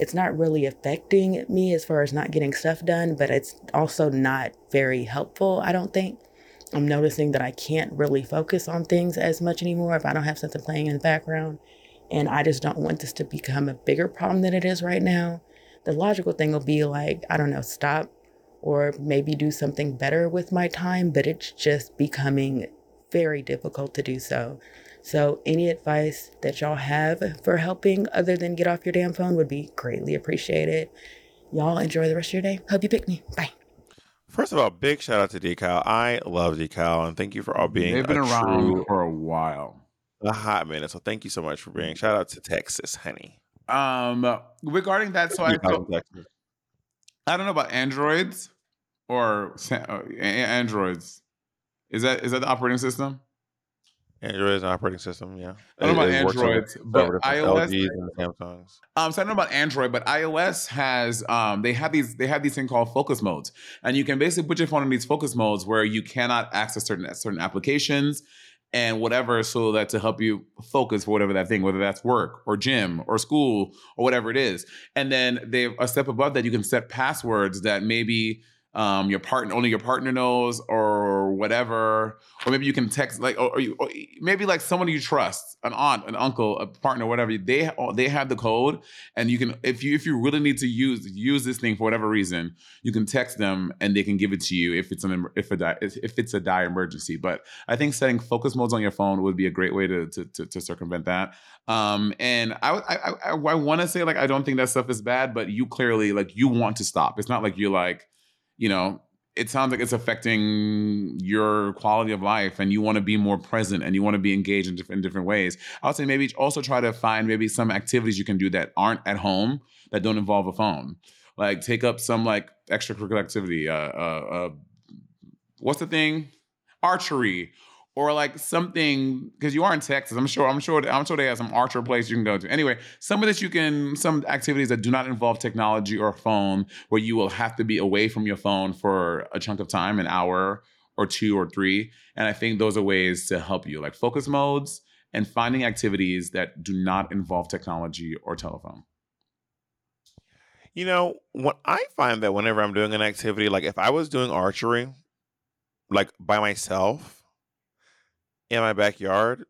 It's not really affecting me as far as not getting stuff done, but it's also not very helpful, I don't think. I'm noticing that I can't really focus on things as much anymore if I don't have something playing in the background. And I just don't want this to become a bigger problem than it is right now. The logical thing will be like, I don't know, stop or maybe do something better with my time, but it's just becoming very difficult to do so. So, any advice that y'all have for helping other than get off your damn phone would be greatly appreciated. Y'all enjoy the rest of your day. Hope you pick me. Bye. First of all, big shout out to Decal. I love Decal, and thank you for all being they've been a around true for a while a hot minute. So thank you so much for being. Shout out to Texas, honey. Um, regarding that, so I, I don't know about androids or uh, androids. Is that is that the operating system? Android is an operating system. Yeah, I don't know about It works Androids, but iOS LGs and Samsungs. Um, so I don't know about Android, but iOS has um, they have these they have these thing called focus modes, and you can basically put your phone in these focus modes where you cannot access certain certain applications and whatever, so that to help you focus for whatever that thing, whether that's work or gym or school or whatever it is. And then they a step above that, you can set passwords that maybe um, your partner only your partner knows or whatever, or maybe you can text like or, or, you, or maybe like someone you trust, an aunt, an uncle, a partner, whatever. They they have the code, and you can if you if you really need to use use this thing for whatever reason, you can text them and they can give it to you if it's an if a if it's a dire emergency. But I think setting focus modes on your phone would be a great way to to to, to circumvent that. Um, and I I, I, I want to say like I don't think that stuff is bad, but you clearly like you want to stop. It's not like you're like you know it sounds like it's affecting your quality of life and you want to be more present and you want to be engaged in different, in different ways. I would say maybe also try to find maybe some activities you can do that aren't at home that don't involve a phone. Like take up some like extracurricular activity uh, uh, uh what's the thing? Archery or like something because you are in Texas. I'm sure. I'm sure. I'm sure they have some archer place you can go to. Anyway, some of this you can some activities that do not involve technology or phone, where you will have to be away from your phone for a chunk of time, an hour or two or three. And I think those are ways to help you, like focus modes and finding activities that do not involve technology or telephone. You know, what I find that whenever I'm doing an activity, like if I was doing archery, like by myself in my backyard,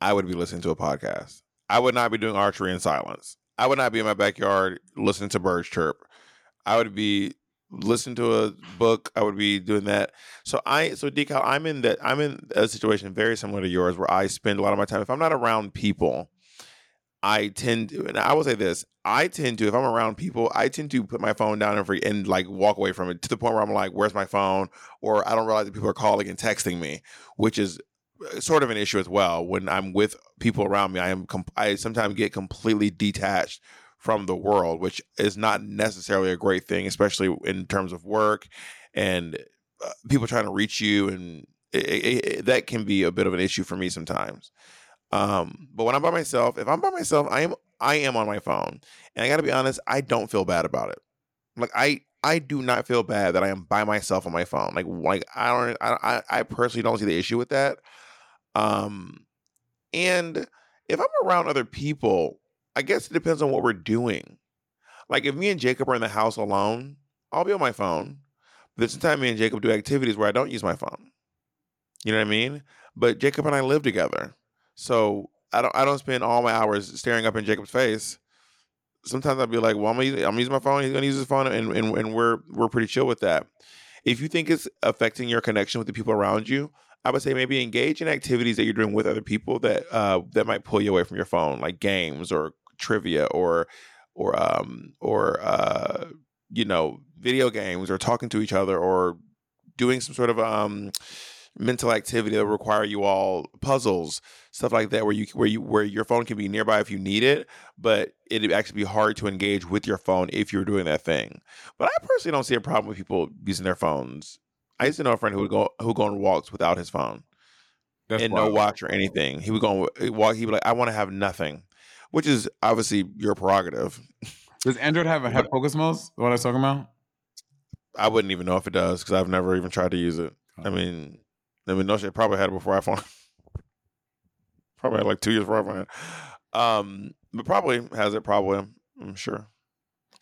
I would be listening to a podcast. I would not be doing archery in silence. I would not be in my backyard listening to birds chirp. I would be listening to a book. I would be doing that. So I, so Decal, I'm in that. I'm in a situation very similar to yours, where I spend a lot of my time. If I'm not around people, I tend to, and I will say this: I tend to, if I'm around people, I tend to put my phone down and, free, and like walk away from it to the point where I'm like, "Where's my phone?" Or I don't realize that people are calling and texting me, which is uh, sort of an issue as well. When I'm with people around me, I am I sometimes get completely detached from the world, which is not necessarily a great thing, especially in terms of work and uh, people trying to reach you, and it, it, it, that can be a bit of an issue for me sometimes. Um, but when I'm by myself, if I'm by myself, I am I am on my phone, and I got to be honest, I don't feel bad about it. Like I I do not feel bad that I am by myself on my phone. Like like I don't I I personally don't see the issue with that. Um, and if I'm around other people, I guess it depends on what we're doing. Like if me and Jacob are in the house alone, I'll be on my phone. But sometimes me and Jacob do activities where I don't use my phone. You know what I mean? But Jacob and I live together. So I don't I don't spend all my hours staring up in Jacob's face. Sometimes I'll be like, well, I'm gonna, I'm gonna use my phone. He's gonna use his phone, and, and and we're we're pretty chill with that. If you think it's affecting your connection with the people around you, I would say maybe engage in activities that you're doing with other people that uh that might pull you away from your phone, like games or trivia or or um or uh you know video games or talking to each other or doing some sort of um mental activity that will require you all puzzles stuff like that where you where you where your phone can be nearby if you need it but it'd actually be hard to engage with your phone if you're doing that thing. But i personally don't see a problem with people using their phones. I used to know a friend who would go who go on walks without his phone That's and no watch or anything. He would go on walk he'd be like i want to have nothing which is obviously your prerogative. Does Android have have focus mode? What I was talking about? i wouldn't even know if it does because i've never even tried to use it. I oh. mean i mean no shit probably had it before iphone probably had like two years before iphone um but probably has it probably i'm sure.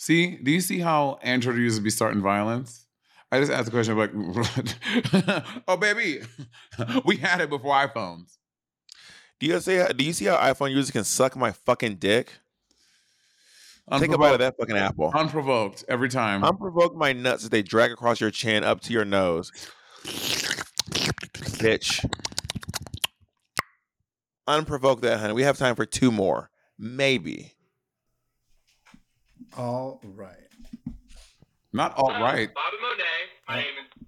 See, do you see how Android users be starting violence? I just asked the question like, oh baby, we had it before iPhones. do you see do you see how iphone users can suck my fucking dick? Take a bite of that fucking apple. Unprovoked every time. unprovoke my nuts as they drag across your chin up to your nose bitch Unprovoked that honey we have time for two more maybe All right. Not all right. Bobby Monet. My name is.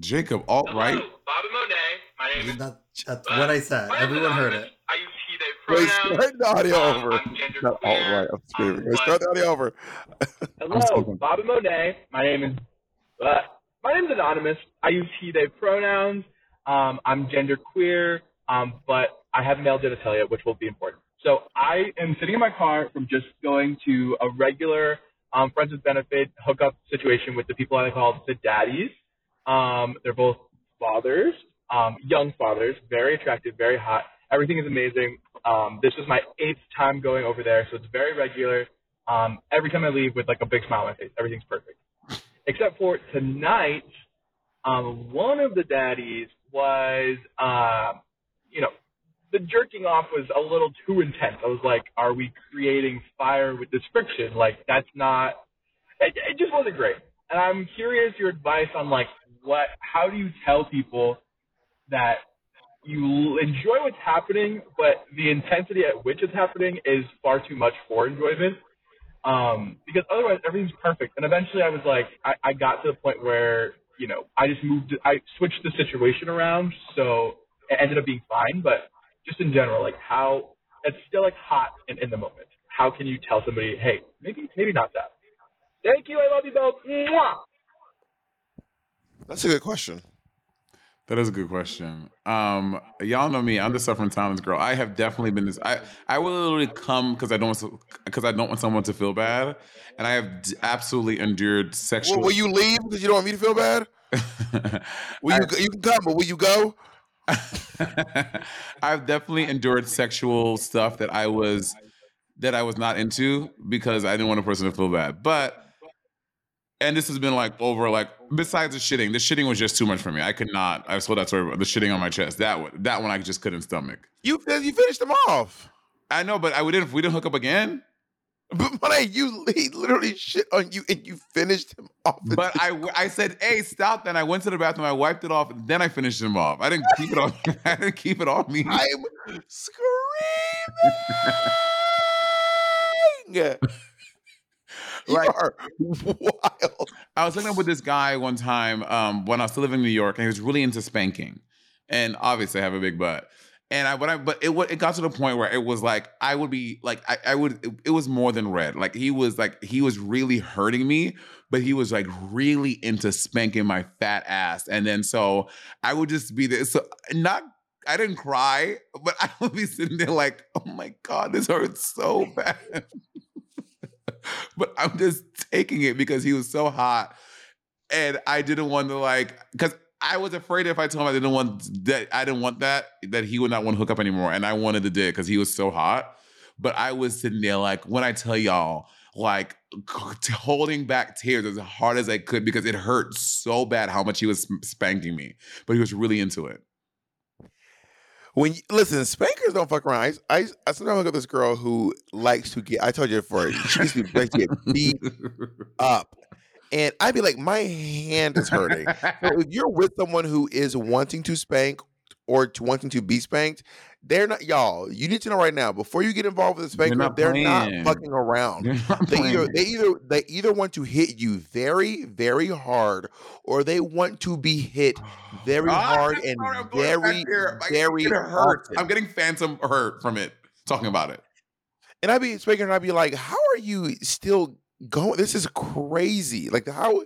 Jacob, alt right. Bobby Monet. My name is. That, that's what I said. Everyone heard it. I use he, Wait, they pronouns. start the audio Um, over. I'm gender Not all queer. right. I'm screaming. Um, Wait, start the audio over. Hello, Bobby Monet. My name is. Uh, my name is anonymous. I use he they pronouns. Um, I'm gender queer. Um, but I have male genitalia, which will be important. So I am sitting in my car from just going to a regular um, friends with benefit hookup situation with the people I call the daddies. Um, they're both fathers, um, young fathers, very attractive, very hot. Everything is amazing. Um, this is my eighth time going over there, so it's very regular. Um, every time I leave with like a big smile on my face, everything's perfect. Except for tonight, um, one of the daddies was, um, you know, the jerking off was a little too intense. I was like, are we creating fire with this friction? Like, that's not, it, it just wasn't great. And I'm curious your advice on like, what, how do you tell people that you enjoy what's happening, but the intensity at which it's happening is far too much for enjoyment? Um, because otherwise everything's perfect. And eventually I was like, I, I got to the point where, you know, I just moved, I switched the situation around. So it ended up being fine. But just in general, like how it's still like hot in, in the moment. How can you tell somebody, hey, maybe, maybe not that. Thank you. I love you both. Mwah! That's a good question. That is a good question. Um, y'all know me. I'm the suffering silence girl. I have definitely been this. I I will literally come because I don't because I don't want someone to feel bad, and I have d- absolutely endured sexual. Will, will you leave because you don't want me to feel bad? Will you? go- You can come, but will you go? I've definitely endured sexual stuff that I was that I was not into because I didn't want a person to feel bad. But and this has been like over like besides the shitting, the shitting was just too much for me. I could not. I told that story about the shitting on my chest. That one, that one I just couldn't stomach. You you finished them off. I know, but I we didn't we didn't hook up again. But Monet, you he literally shit on you and you finished him off. But I I said, hey, stop. Then I went to the bathroom. I wiped it off. And then I finished him off. I didn't keep it on. I didn't keep it on me. I'm screaming. Like- are wild. I was hooking up with this guy one time um, when I was still living in New York, and he was really into spanking. And obviously, I have a big butt. And I, but I, but it it got to the point where it was like I would be like I, I would. It, it was more than red. Like he was like he was really hurting me, but he was like really into spanking my fat ass. And then so I would just be there. So not. I didn't cry, but I would be sitting there like, oh my God, this hurts so bad. but I'm just taking it because he was so hot. And I didn't want to like because I was afraid if I told him I didn't want that I didn't want that, that he would not want to hook up anymore. And I wanted to do it because he was so hot. But I was sitting there like when I tell y'all, like holding back tears as hard as I could because it hurt so bad how much he was spanking me. But he was really into it. When you, listen, spankers don't fuck around. I, I, I sometimes look at this girl who likes to get. I told you before. She used to be likes to get beat up, and I'd be like, my hand is hurting. If you're with someone who is wanting to spank or to wanting to be spanked, they're not y'all. You need to know right now before you get involved with a spanker, not they're not fucking around. They're not They either they either they either want to hit you very very hard, or they want to be hit very Ah, hard and sorry, I'm going back very very it hurts. often. I'm getting phantom hurt from it talking about it. And I'd be speaking, and I'd be like, "How are you still going? This is crazy! Like how."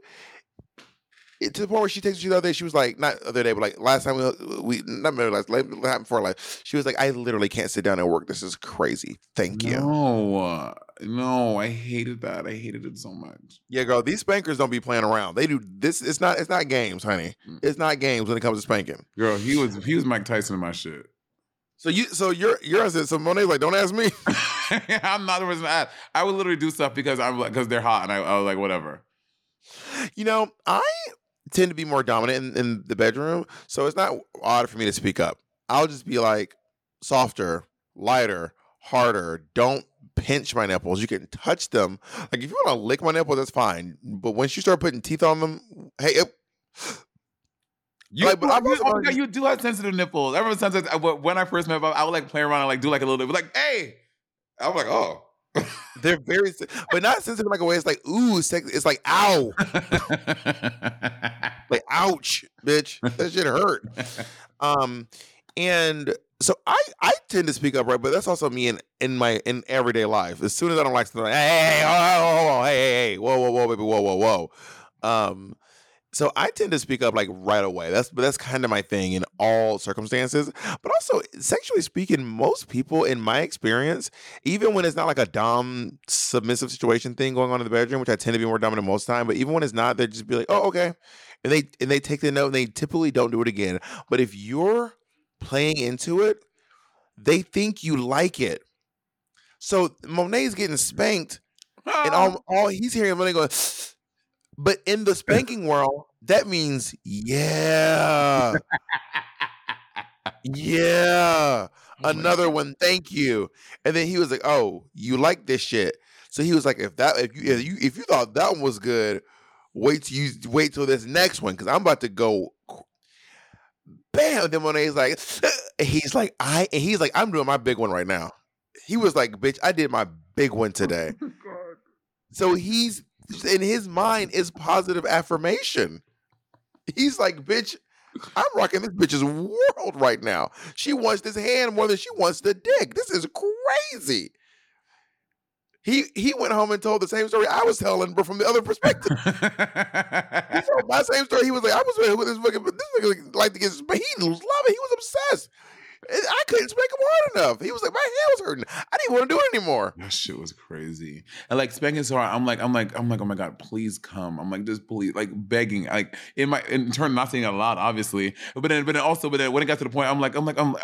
It, to the point where she texted you the other day, she was like, not the other day, but like last time we, we not maybe last, last time before last, she was like, I literally can't sit down and work. This is crazy. Thank you. No, uh, no, I hated that. I hated it so much. Yeah, girl, these spankers don't be playing around. They do this. It's not. It's not games, honey. Mm. It's not games when it comes to spanking. Girl, he was he was Mike Tyson in my shit. So you, so you're, you're. So Monet's like, don't ask me. I'm not the person to ask. I would literally do stuff because I'm like because they're hot and I, I was like whatever. You know, I tend to be more dominant in, in the bedroom, so it's not odd for me to speak up. I'll just be like softer, lighter, harder. Don't pinch my nipples. You can touch them. Like if you want to lick my nipples, that's fine. But once you start putting teeth on them, hey, it, You, Like, but you, oh my learned God, this- you do have sensitive nipples. Ever since I, when I first met, Bob, I would like play around and like do like a little bit, but like hey, I'm like oh, They're very, but not sensitive like a way. It's like ooh, sex. It's like ow, like ouch, bitch. That shit hurt. Um, and so I I tend to speak up, right? But that's also me in in my in everyday life. As soon as I don't like something, like, hey, hey, hey, oh, oh, hey, hey, hey, whoa, whoa, whoa, baby, whoa, whoa, whoa. Um, so I tend to speak up like right away. That's but that's kind of my thing in all circumstances. But also sexually speaking, most people in my experience, even when it's not like a dom submissive situation thing going on in the bedroom, which I tend to be more dominant most time, but even when it's not, they just be like, "Oh, okay," and they and they take the note and they typically don't do it again. But if you're playing into it, they think you like it. So Monet's getting spanked, and all, all he's hearing Monet go. But in the spanking world, that means yeah, yeah, another one. Thank you. And then he was like, "Oh, you like this shit." So he was like, "If that, if you, if you, if you thought that one was good, wait till you wait till this next one because I'm about to go." Bam! Then Monet's like, he's like, I, and he's like, I'm doing my big one right now. He was like, "Bitch, I did my big one today." So he's in his mind is positive affirmation. He's like, bitch, I'm rocking this bitch's world right now. She wants this hand more than she wants the dick. This is crazy. He he went home and told the same story I was telling, but from the other perspective. he told my same story. He was like, I was with this fucking, but this nigga like to get, but he was loving. He was obsessed. I couldn't spank him hard enough. He was like, my hand was hurting. I didn't want to do it anymore. That shit was crazy. And like spanking so hard, I'm like, I'm like, I'm like, oh my god, please come. I'm like, just please, like begging. Like in my in turn, not saying a lot, obviously, but then, but then also, but then when it got to the point, I'm like, I'm like, I'm,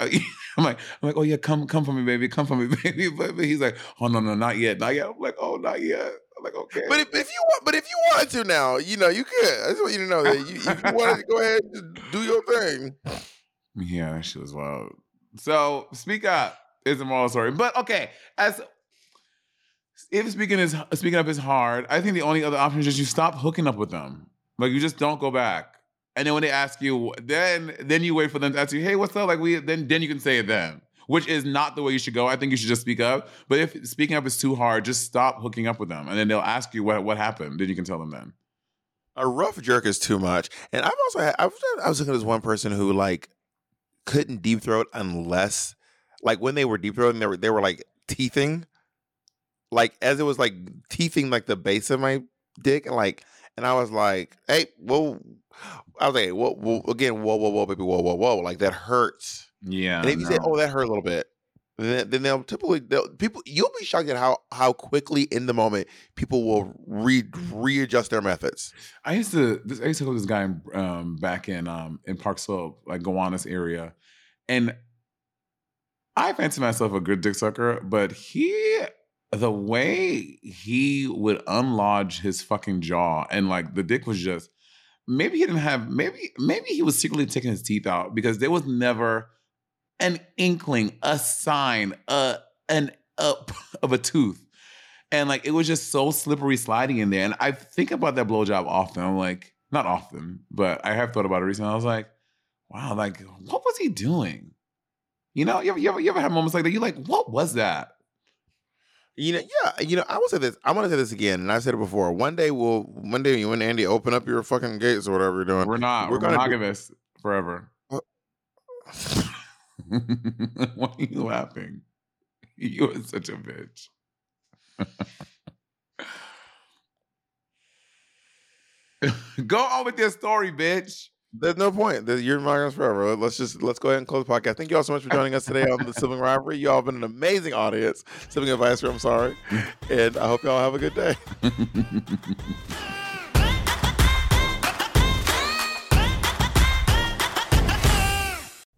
I'm like, I'm like, oh yeah, come, come for me, baby, come for me, baby. But, but he's like, oh no, no, not yet, not yet. I'm like, oh, not yet. I'm like, okay. But if, if you want, but if you wanted to now, you know, you could. I just want you to know that you, if you wanted to go ahead and do your thing. Yeah, that shit was wild. So speak up is the moral story. But okay, as if speaking is speaking up is hard, I think the only other option is just you stop hooking up with them. Like you just don't go back. And then when they ask you, then then you wait for them to ask you, hey, what's up? Like we then then you can say it then. Which is not the way you should go. I think you should just speak up. But if speaking up is too hard, just stop hooking up with them. And then they'll ask you what what happened. Then you can tell them then. A rough jerk is too much. And I've also had, I was, I was looking at this one person who like couldn't deep throat unless like when they were deep throating, they were they were like teething. Like as it was like teething like the base of my dick and like and I was like, hey, whoa. I was like, whoa, whoa again, whoa, whoa, whoa, baby, whoa, whoa, whoa. Like that hurts. Yeah. And if you no. say, oh, that hurt a little bit, then, they'll typically they'll, people you'll be shocked at how how quickly in the moment people will re readjust their methods. I used to this, I used to go this guy um, back in um, in Park Slope, like Gowanus area, and I fancy myself a good dick sucker, but he the way he would unlodge his fucking jaw and like the dick was just maybe he didn't have maybe maybe he was secretly taking his teeth out because there was never an inkling, a sign, a an up of a tooth. And like it was just so slippery sliding in there. And I think about that blowjob often. I'm like, not often, but I have thought about it recently. I was like, wow, like what was he doing? You know, you ever, you ever, you ever have moments like that? You're like, what was that? You know, yeah, you know, I will say this. I'm gonna say this again, and I've said it before. One day we'll, one day you and Andy open up your fucking gates or whatever you're doing. We're not. We're, we're monogamous do- forever. Why are you laughing? You are such a bitch. Go on with your story, bitch. There's no point. You're monogamous forever. Let's just let's go ahead and close the podcast. Thank you all so much for joining us today on the Sibling Rivalry. You all have been an amazing audience. Sibling Advicery. I'm sorry, and I hope y'all have a good day.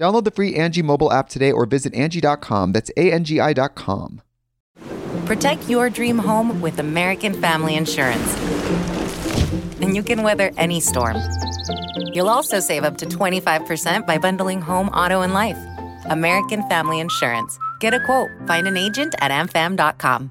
Download the free Angi mobile app today or visit Angi.com. That's A-N-G-I dot com. Protect your dream home with American Family Insurance. And you can weather any storm. You'll also save up to 25% by bundling home, auto, and life. American Family Insurance. Get a quote. Find an agent at amfam.com.